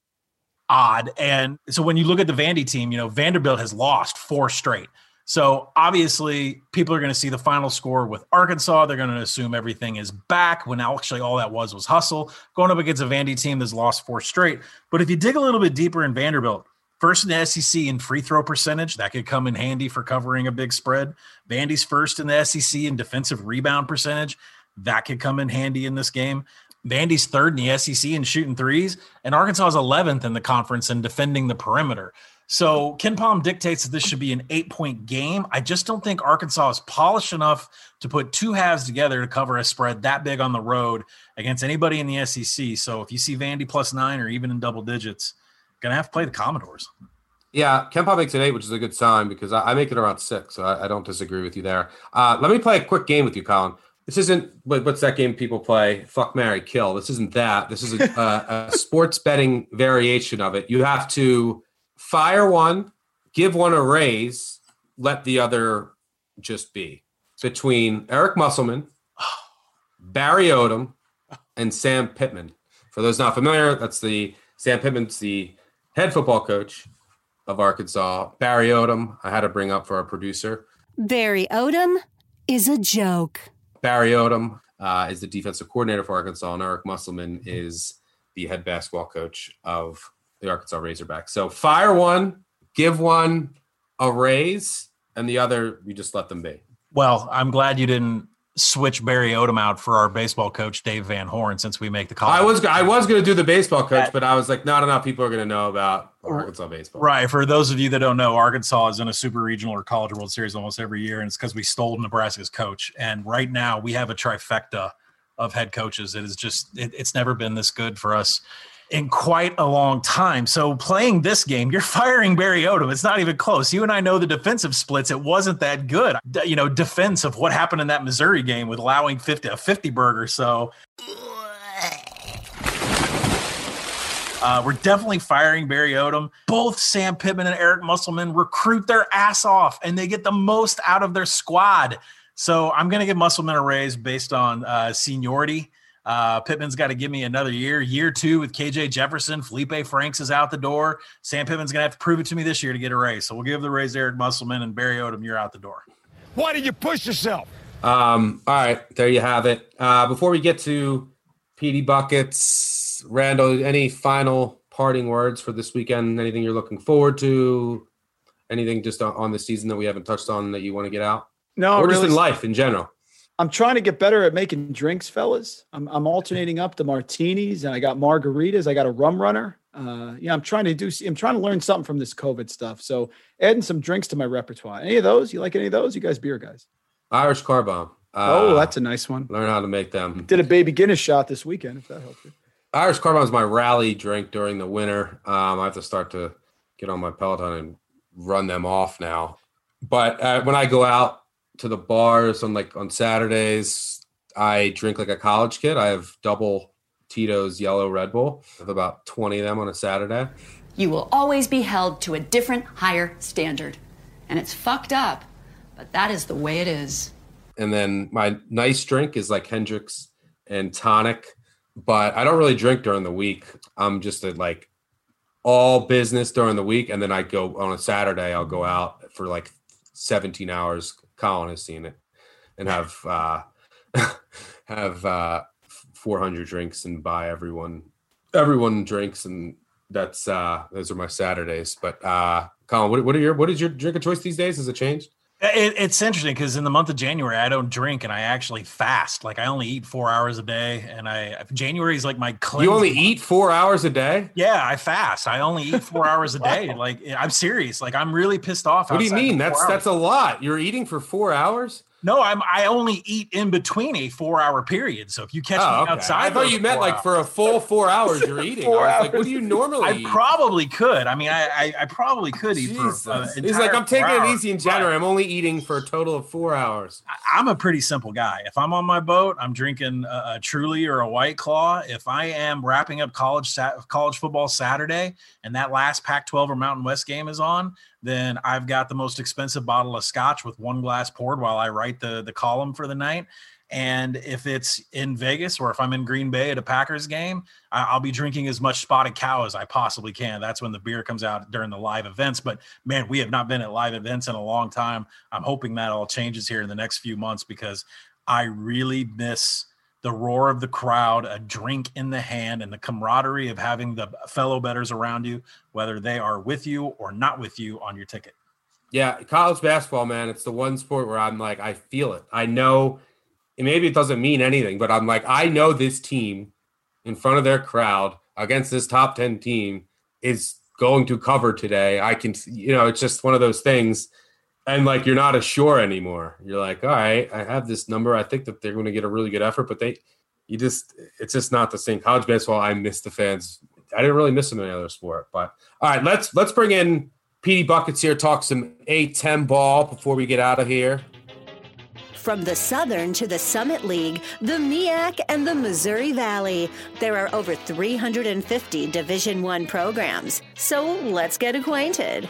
odd. And so when you look at the Vandy team, you know, Vanderbilt has lost four straight. So obviously, people are going to see the final score with Arkansas. They're going to assume everything is back when actually all that was was hustle. Going up against a Vandy team that's lost four straight. But if you dig a little bit deeper in Vanderbilt, first in the SEC in free throw percentage, that could come in handy for covering a big spread. Vandy's first in the SEC in defensive rebound percentage. That could come in handy in this game. Vandy's third in the SEC in shooting threes, and Arkansas is 11th in the conference in defending the perimeter. So KenPom dictates that this should be an eight point game. I just don't think Arkansas is polished enough to put two halves together to cover a spread that big on the road against anybody in the SEC. So if you see Vandy plus nine or even in double digits, gonna have to play the Commodores. Yeah, KenPom makes it eight, which is a good sign because I, I make it around six. So I, I, don't disagree with you there. Uh, let me play a quick game with you, Collin. This isn't what's that game people play? Fuck, Mary, kill. This isn't that. This is a, a, a sports betting variation of it. You have to fire one, give one a raise, let the other just be. Between Eric Musselman, Barry Odom, and Sam Pittman. For those not familiar, that's the Sam Pittman's the head football coach of Arkansas. Barry Odom, I had to bring up for our producer. Barry Odom is a joke. Barry Odom uh, is the defensive coordinator for Arkansas, and Eric Musselman is the head basketball coach of the Arkansas Razorbacks. So fire one, give one a raise, and the other you just let them be. Well, I'm glad you didn't switch Barry Odom out for our baseball coach Dave Van Horn since we make the call. I was I was going to do the baseball coach, but I was like, not enough people are going to know about Arkansas baseball. Right. For those of you that don't know, Arkansas is in a super regional or college World Series almost every year, and it's because we stole Nebraska's coach. And right now we have a trifecta of head coaches. It is just it, it's never been this good for us in quite a long time. So playing this game, you're firing Barry Odom. It's not even close. You and I know the defensive splits. It wasn't that good. You know, defense of what happened in that Missouri game with allowing 50 a 50 burger. So uh, we're definitely firing Barry Odom. Both Sam Pittman and Eric Musselman recruit their ass off and they get the most out of their squad. So I'm going to give Musselman a raise based on uh, seniority Uh, Pittman's got to give me another year. Year two with KJ Jefferson. Felipe Franks is out the door. Sam Pittman's going to have to prove it to me this year to get a raise. So we'll give the raise Eric Musselman and Barry Odom. You're out the door. Why did you push yourself? Um, all right, there you have it. Uh, before we get to Petey Buckets, Randle, any final parting words for this weekend? Anything you're looking forward to? Anything just on, on the season that we haven't touched on that you want to get out? No, or really, just in life in general. I'm trying to get better at making drinks, fellas. I'm, I'm alternating up the martinis, and I got margaritas. I got a rum runner. Uh, yeah, I'm trying to do. I'm trying to learn something from this COVID stuff. So adding some drinks to my repertoire. Any of those? You like any of those? You guys beer guys? Irish car bomb. oh, that's a nice one. Learn how to make them. Did a baby Guinness shot this weekend, if that helps you. Irish car bomb is my rally drink during the winter. Um, I have to start to get on my Peloton and run them off now. But uh, when I go out to the bars on like on Saturdays, I drink like a college kid. I have double Tito's yellow Red Bull. I have about 20 of them on a Saturday. You will always be held to a different, higher standard. And it's fucked up, but that is the way it is. And then my nice drink is like Hendrick's and tonic, but I don't really drink during the week. I'm just a, like all business during the week. And then I go on a Saturday, I'll go out for like 17 hours. Collin has seen it and have, uh, have, uh, 400 drinks and buy everyone, everyone drinks. And that's, uh, those are my Saturdays. But, uh, Collin, what, what are your, what is your drink of choice these days? Has it changed? It, it's interesting because in the month of January, I don't drink and I actually fast. Like I only eat four hours a day, and I January is like my cleanse. You only eat four hours a day? Yeah, I fast. I only eat four hours a day. wow. Like I'm serious. Like I'm really pissed off. What do you mean? That's that's a lot. You're eating for four hours? No, I'm. I only eat in between a four-hour period. So if you catch oh, me okay. outside, I thought you meant like for a full four hours you're eating. four I was hours. like, what do you normally? I eat? probably could. I mean, I I, I probably could eat Jesus. for. Uh, He's like, I'm taking it easy in January. I'm only eating for a total of four hours. I'm a pretty simple guy. If I'm on my boat, I'm drinking a, a Truly or a White Claw. If I am wrapping up college sat- college football Saturday and that last Pac-12 or Mountain West game is on, then I've got the most expensive bottle of scotch with one glass poured while I write the the column for the night. And if it's in Vegas or if I'm in Green Bay at a Packers game, I'll be drinking as much spotted cow as I possibly can. That's when the beer comes out during the live events. But man, we have not been at live events in a long time. I'm hoping that all changes here in the next few months because I really miss the roar of the crowd, a drink in the hand, and the camaraderie of having the fellow betters around you, whether they are with you or not with you on your ticket. Yeah, college basketball, man. It's the one sport where I'm like, I feel it. I know maybe it doesn't mean anything, but I'm like, I know this team in front of their crowd against this top 10 team is going to cover today. I can, you know, it's just one of those things. And like, you're not as sure anymore. You're like, all right, I have this number. I think that they're going to get a really good effort, but they, you just, it's just not the same. College basketball, I miss the fans. I didn't really miss them in any other sport. But all right, let's, let's bring in Petey Buckets here, talk some A10 ball before we get out of here. From the Southern to the Summit League, the MEAC, and the Missouri Valley, there are over 350 Division One programs. So let's get acquainted.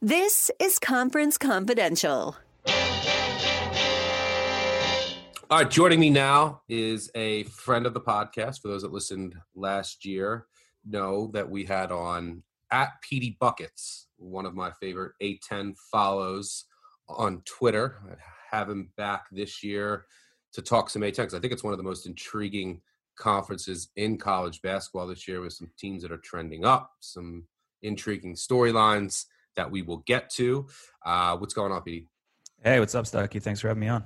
This is Conference Confidential. All right, joining me now is a friend of the podcast. For those that listened last year, know that we had on at Petey Buckets, one of my favorite A10 follows on Twitter. I have him back this year to talk some A10 because I think it's one of the most intriguing conferences in college basketball this year with some teams that are trending up, some intriguing storylines that we will get to. Uh, what's going on, PD? Hey, what's up, Stuckey? Thanks for having me on.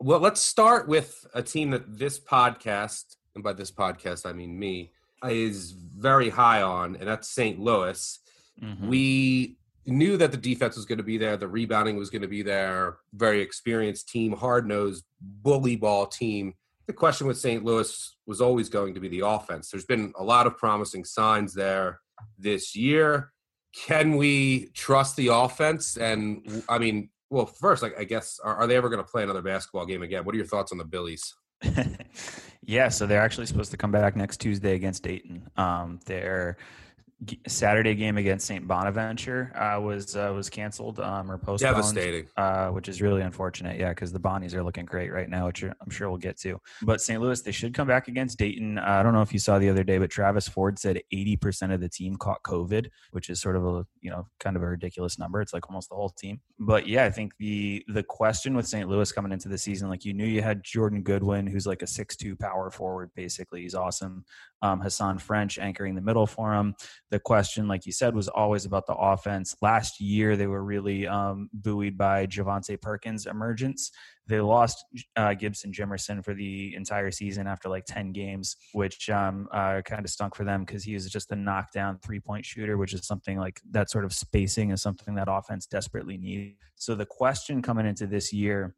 Well, let's start with a team that this podcast, and by this podcast, I mean me, is very high on, and that's St. Louis. Mm-hmm. We knew that the defense was going to be there, the rebounding was going to be there, very experienced team, hard nosed, bully ball team. The question with St. Louis was always going to be the offense. There's been a lot of promising signs there this year. Can we trust the offense? And I mean, well, first, like, I guess, are, are they ever going to play another basketball game again? What are your thoughts on the Billies? yeah, so they're actually supposed to come back next Tuesday against Dayton. Um, they're Saturday game against St. Bonaventure uh, was uh, was canceled um, or postponed. Devastating. Uh, which is really unfortunate. Yeah, because the Bonnies are looking great right now, which I'm sure we'll get to. But St. Louis, they should come back against Dayton. Uh, I don't know if you saw the other day, but Travis Ford said 80% of the team caught COVID, which is sort of a you know kind of a ridiculous number. It's like almost the whole team. But yeah, I think the the question with St. Louis coming into the season, like you knew you had Jordan Goodwin, who's like a six-two power forward, basically. He's awesome. Um, Hasahn French anchoring the middle for him. The question, like you said, was always about the offense. Last year, they were really um, buoyed by Javonte Perkins' emergence. They lost uh, Gibson Jimerson for the entire season after like 10 games, which um, uh, kind of stunk for them because he was just a knockdown three point shooter, which is something like that sort of spacing is something that offense desperately needs. So the question coming into this year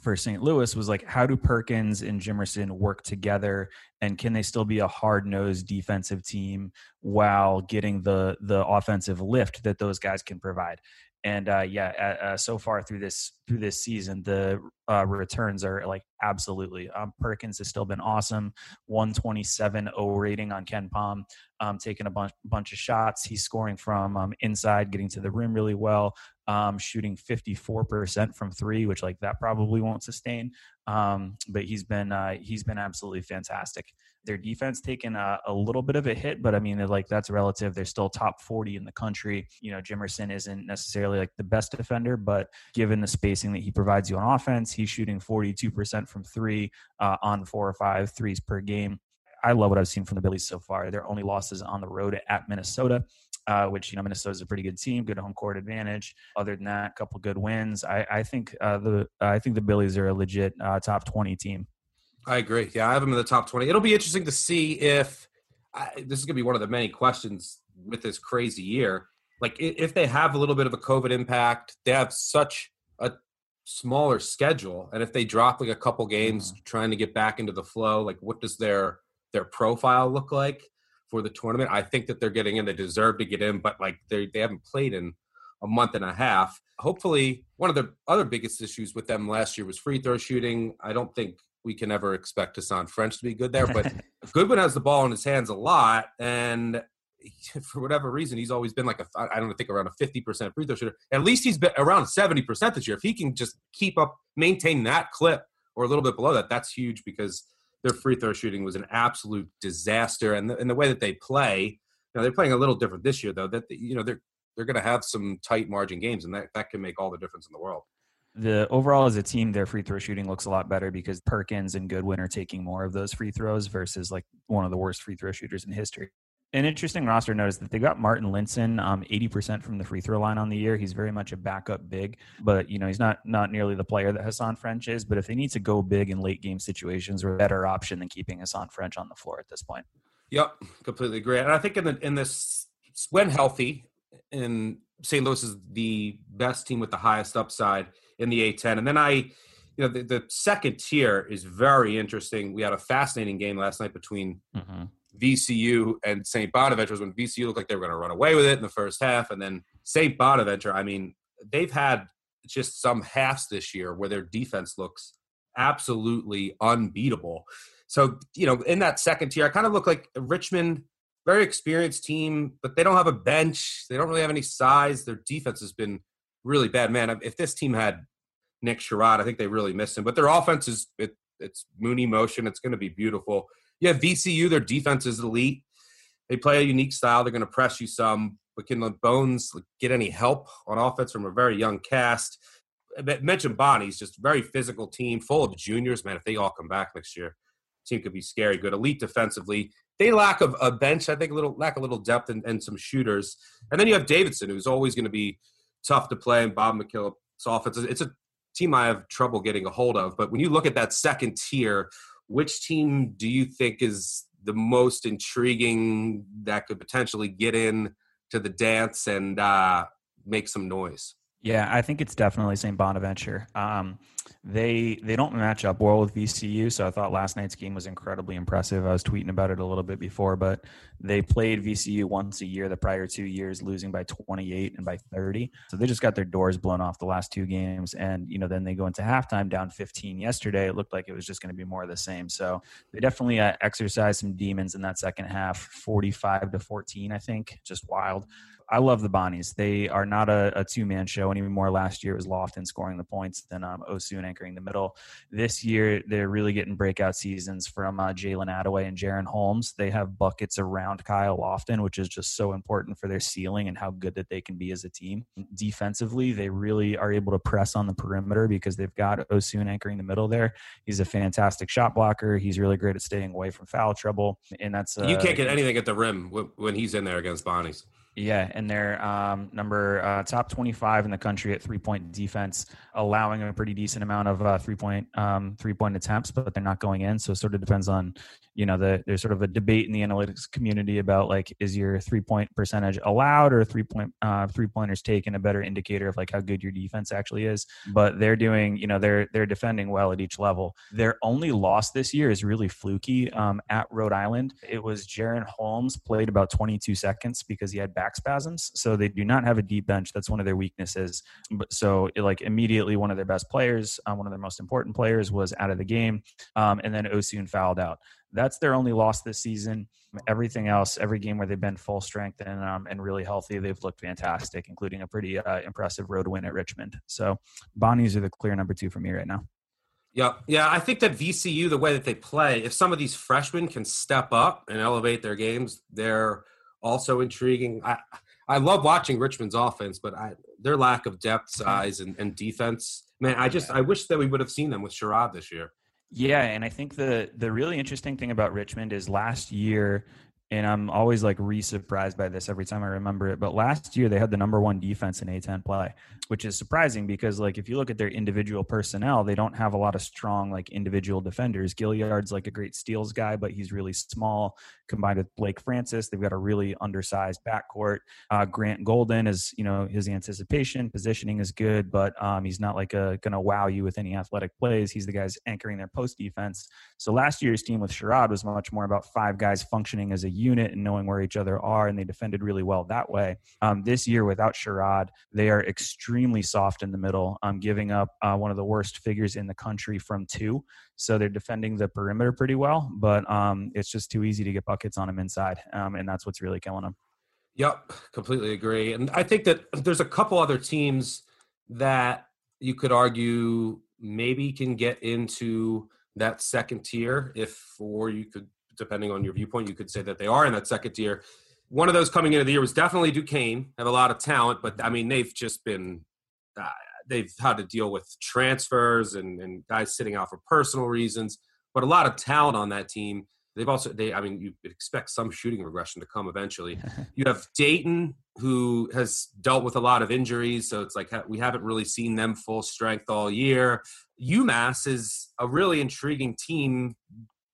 for St. Louis was like, how do Perkins and Jimerson work together, and can they still be a hard nosed defensive team while getting the the offensive lift that those guys can provide? And uh, yeah, uh, so far through this through this season, the uh, returns are like absolutely. Um, Perkins has still been awesome. 127 O rating on KenPom, um, taking a bunch bunch of shots. He's scoring from um, inside, getting to the rim really well. Um, shooting 54% from three, which like that probably won't sustain. Um, but he's been uh, he's been absolutely fantastic. Their defense taken a, a, little bit of a hit, but I mean, like that's relative. They're still top 40 in the country. You know, Jimerson isn't necessarily like the best defender, but given the spacing that he provides you on offense, he's shooting 42% from three uh, on four or five threes per game. I love what I've seen from the Billies so far. Their only losses on the road at Minnesota, uh, which you know Minnesota's a pretty good team, good home court advantage. Other than that, a couple good wins. I, I think uh, the I think the Billies are a legit uh, top twenty team. I agree. Yeah, I have them in the top twenty. It'll be interesting to see if this is going to be one of the many questions with this crazy year. Like if they have a little bit of a COVID impact, they have such a smaller schedule, and if they drop like a couple games mm-hmm. trying to get back into the flow, like what does their their profile look like for the tournament. I think that they're getting in. They deserve to get in, but like they they haven't played in a month and a half. Hopefully, one of the other biggest issues with them last year was free throw shooting. I don't think we can ever expect Hasahn French to be good there, but Goodwin has the ball in his hands a lot, and for whatever reason, he's always been like a I don't think around a fifty percent free throw shooter. At least he's been around seventy percent this year. If he can just keep up, maintain that clip or a little bit below that, that's huge because their free throw shooting was an absolute disaster, and the, and the way that they play, you know, they're playing a little different this year though. That you know they're they're going to have some tight margin games, and that that can make all the difference in the world. The overall as a team, their free throw shooting looks a lot better because Perkins and Goodwin are taking more of those free throws versus like one of the worst free throw shooters in history an interesting roster note is that they got Marten Linssen um, 80% from the free throw line on the year. He's very much a backup big, but you know, he's not not nearly the player that Hasahn French is, but if they need to go big in late game situations, we're a better option than keeping Hasahn French on the floor at this point. Yep, completely agree. And I think in the in this when healthy, and St. Louis is the best team with the highest upside in the A10. And then I you know the, the second tier is very interesting. We had a fascinating game last night between mm-hmm VCU and St. Bonaventure was when VCU looked like they were going to run away with it in the first half. And then St. Bonaventure, I mean, they've had just some halves this year where their defense looks absolutely unbeatable. So, you know, in that second tier, I kind of look like Richmond, very experienced team, but they don't have a bench. They don't really have any size. Their defense has been really bad. Man, if this team had Nick Sherod, I think they really miss him. But their offense is it, it's Mooney motion. It's going to be beautiful yeah, VCU, their defense is elite. They play a unique style. They're going to press you some, but can the Bones get any help on offense from a very young cast? I mentioned Bonnie's just a very physical team, full of juniors. Man, if they all come back next year, team could be scary good. Elite defensively. They lack of a bench, I think, a little lack a little depth and, and some shooters. And then you have Davidson, who's always going to be tough to play, and Bob McKillop's offense. It's a team I have trouble getting a hold of. But when you look at that second tier, which team do you think is the most intriguing that could potentially get in to the dance and uh, make some noise? Yeah, I think it's definitely St. Bonaventure. Um, they they don't match up well with VCU. So I thought last night's game was incredibly impressive. I was tweeting about it a little bit before, but they played VCU once a year the prior two years, losing by 28 and by 30. So they just got their doors blown off the last two games, and you know then they go into halftime down 15 yesterday. It looked like it was just going to be more of the same. So they definitely uh, exercised some demons in that second half, 45 to 14, I think, just wild. I love the Bonnies. They are not a, a two man show anymore. Last year it was Lofton scoring the points, then um, Osun anchoring the middle. This year they're really getting breakout seasons from uh, Jalen Adaway and Jaren Holmes. They have buckets around Kyle Lofton, which is just so important for their ceiling and how good that they can be as a team. Defensively, they really are able to press on the perimeter because they've got Osun anchoring the middle there. He's a fantastic shot blocker. He's really great at staying away from foul trouble, and that's uh, you can't get anything at the rim when he's in there against Bonnie's. Yeah, and they're um, number uh, top 25 in the country at three point defense, allowing a pretty decent amount of uh, three point um, three point attempts, but they're not going in. So it sort of depends on, you know, the there's sort of a debate in the analytics community about like is your three point percentage allowed or three point uh, three pointers taken a better indicator of like how good your defense actually is. But they're doing, you know, they're they're defending well at each level. Their only loss this year is really fluky um, at Rhode Island. It was Jaren Holmes played about 22 seconds because he had back back spasms. So they do not have a deep bench. That's one of their weaknesses. So like immediately one of their best players, uh, one of their most important players was out of the game. Um, and then Osun fouled out. That's their only loss this season. Everything else, every game where they've been full strength and um, and really healthy, they've looked fantastic, including a pretty uh, impressive road win at Richmond. So Bonnies are the clear number two for me right now. Yeah, yeah. I think that VCU, the way that they play, if some of these freshmen can step up and elevate their games, they're – also intriguing. I I love watching Richmond's offense, but I, their lack of depth, mm-hmm. size, and, and defense. Man, I just I wish that we would have seen them with Sherod this year. Yeah, and I think the the really interesting thing about Richmond is last year and I'm always like re surprised by this every time I remember it. But last year they had the number one defense in A10 play, which is surprising because like if you look at their individual personnel, they don't have a lot of strong like individual defenders. Gilyard's like a great steals guy, but he's really small. Combined with Blake Francis, they've got a really undersized backcourt. Uh, Grant Golden is you know his anticipation positioning is good, but um, he's not like a gonna wow you with any athletic plays. He's the guys anchoring their post defense. So last year's team with Sherod was much more about five guys functioning as a unit and knowing where each other are, and they defended really well that way. Um, this year, without Sherod, they are extremely soft in the middle, um, giving up uh, one of the worst figures in the country from two. So they're defending the perimeter pretty well, but um, it's just too easy to get buckets on them inside, um, and that's what's really killing them. Yep, completely agree. And I think that there's a couple other teams that you could argue maybe can get into that second tier if or you could depending on your viewpoint, you could say that they are in that second tier. One of those coming into the year was definitely Duquesne. Have a lot of talent, but I mean they've just been uh, they've had to deal with transfers and, and guys sitting out for personal reasons, but a lot of talent on that team. They've also they I mean you expect some shooting regression to come eventually. you have Dayton who has dealt with a lot of injuries, so it's like we haven't really seen them full strength all year. UMass is a really intriguing team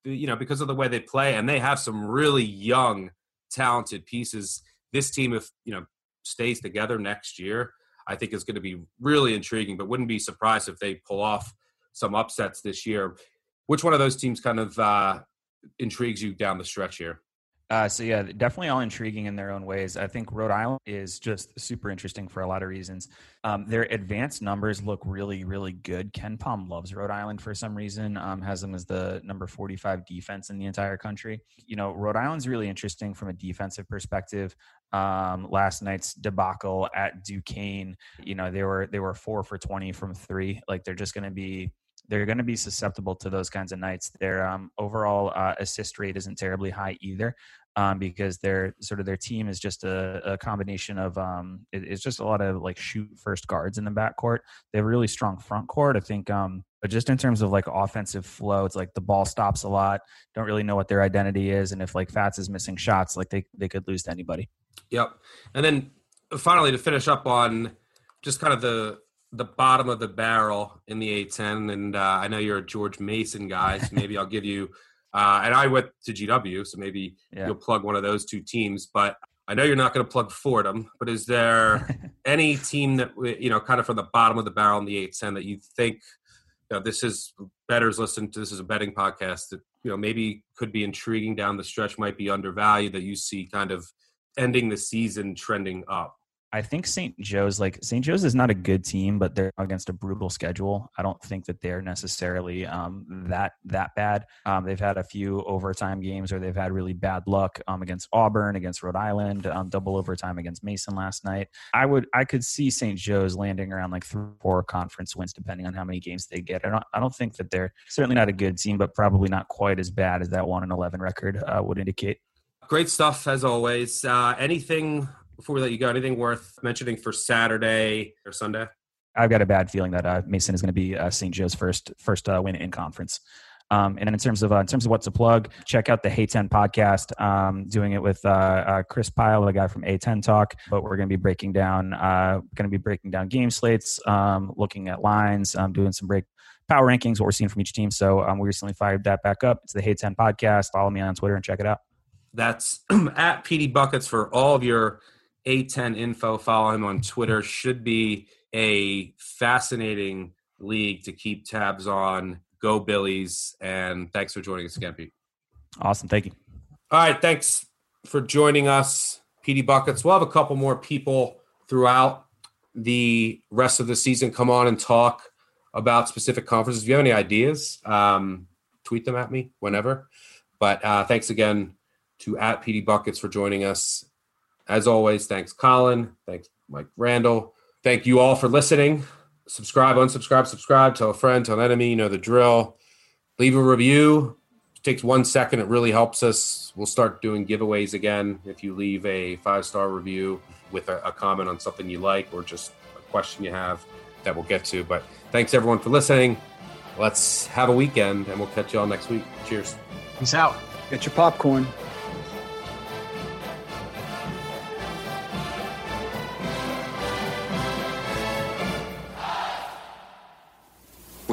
you know, because of the way they play, and they have some really young, talented pieces. This team, if you know, stays together next year, I think is going to be really intriguing. But wouldn't be surprised if they pull off some upsets this year. Which one of those teams kind of uh, intrigues you down the stretch here? Uh, so yeah, definitely all intriguing in their own ways. I think Rhode Island is just super interesting for a lot of reasons. Um, their advanced numbers look really, really good. KenPom loves Rhode Island for some reason. Um, has them as the number forty-five defense in the entire country. You know, Rhode Island's really interesting from a defensive perspective. Um, last night's debacle at Duquesne, you know, they were they were four for twenty from three. Like they're just going to be they're going to be susceptible to those kinds of nights. Their um, overall uh, assist rate isn't terribly high either, um, because their sort of their team is just a, a combination of um, it, it's just a lot of like shoot first guards in the backcourt. They have a really strong front court. I think, um, but just in terms of like offensive flow, it's like the ball stops a lot. Don't really know what their identity is, and if like Fatts is missing shots, like they they could lose to anybody. Yep, and then finally to finish up on just kind of the the bottom of the barrel in the A10, and uh, I know you're a George Mason guy, so maybe I'll give you. Uh, and I went to GW, so maybe yeah. you'll plug one of those two teams. But I know you're not going to plug Fordham. But is there any team that you know, kind of from the bottom of the barrel in the A10 that you think you know, this is betters listen to this is a betting podcast that you know maybe could be intriguing down the stretch, might be undervalued that you see kind of ending the season trending up. I think St. Joe's like St. Joe's is not a good team, but they're against a brutal schedule. I don't think that they're necessarily um, that that bad. Um, they've had a few overtime games, or they've had really bad luck um, against Auburn, against Rhode Island, um, double overtime against Mason last night. I would I could see St. Joe's landing around like three, four conference wins, depending on how many games they get. I don't I don't think that they're certainly not a good team, but probably not quite as bad as that one and eleven record uh, would indicate. Great stuff as always. Uh, anything before we let you go, anything worth mentioning for Saturday or Sunday? I've got a bad feeling that uh, Mason is going to be uh, St. Joe's first first uh, win in conference. Um, and then in terms of uh, in terms of what to plug, check out the Hey 10 podcast. Um, doing it with uh, uh, Chris Pyle, the guy from A10 Talk. But we're going to be breaking down going to be breaking down game slates, um, looking at lines, um, doing some break power rankings, what we're seeing from each team. So um, we recently fired that back up. It's the Hey 10 podcast. Follow me on Twitter and check it out. That's at Petey Buckets for all of your a10 info. Follow him on Twitter. Should be a fascinating league to keep tabs on. Go Billies. And thanks for joining us again, Pete. Awesome. Thank you. All right. Thanks for joining us, Petey Buckets. We'll have a couple more people throughout the rest of the season come on and talk about specific conferences. If you have any ideas, um, tweet them at me whenever. But uh, thanks again to at Petey Buckets for joining us as always, thanks, Collin. Thanks, Mike Randle. Thank you all for listening. Subscribe, unsubscribe, subscribe. Tell a friend, tell an enemy. You know the drill. Leave a review. It takes one second. It really helps us. We'll start doing giveaways again. If you leave a five star review with a, a comment on something you like or just a question you have that we'll get to. But thanks everyone for listening. Let's have a weekend and we'll catch you all next week. Cheers. Peace out. Get your popcorn.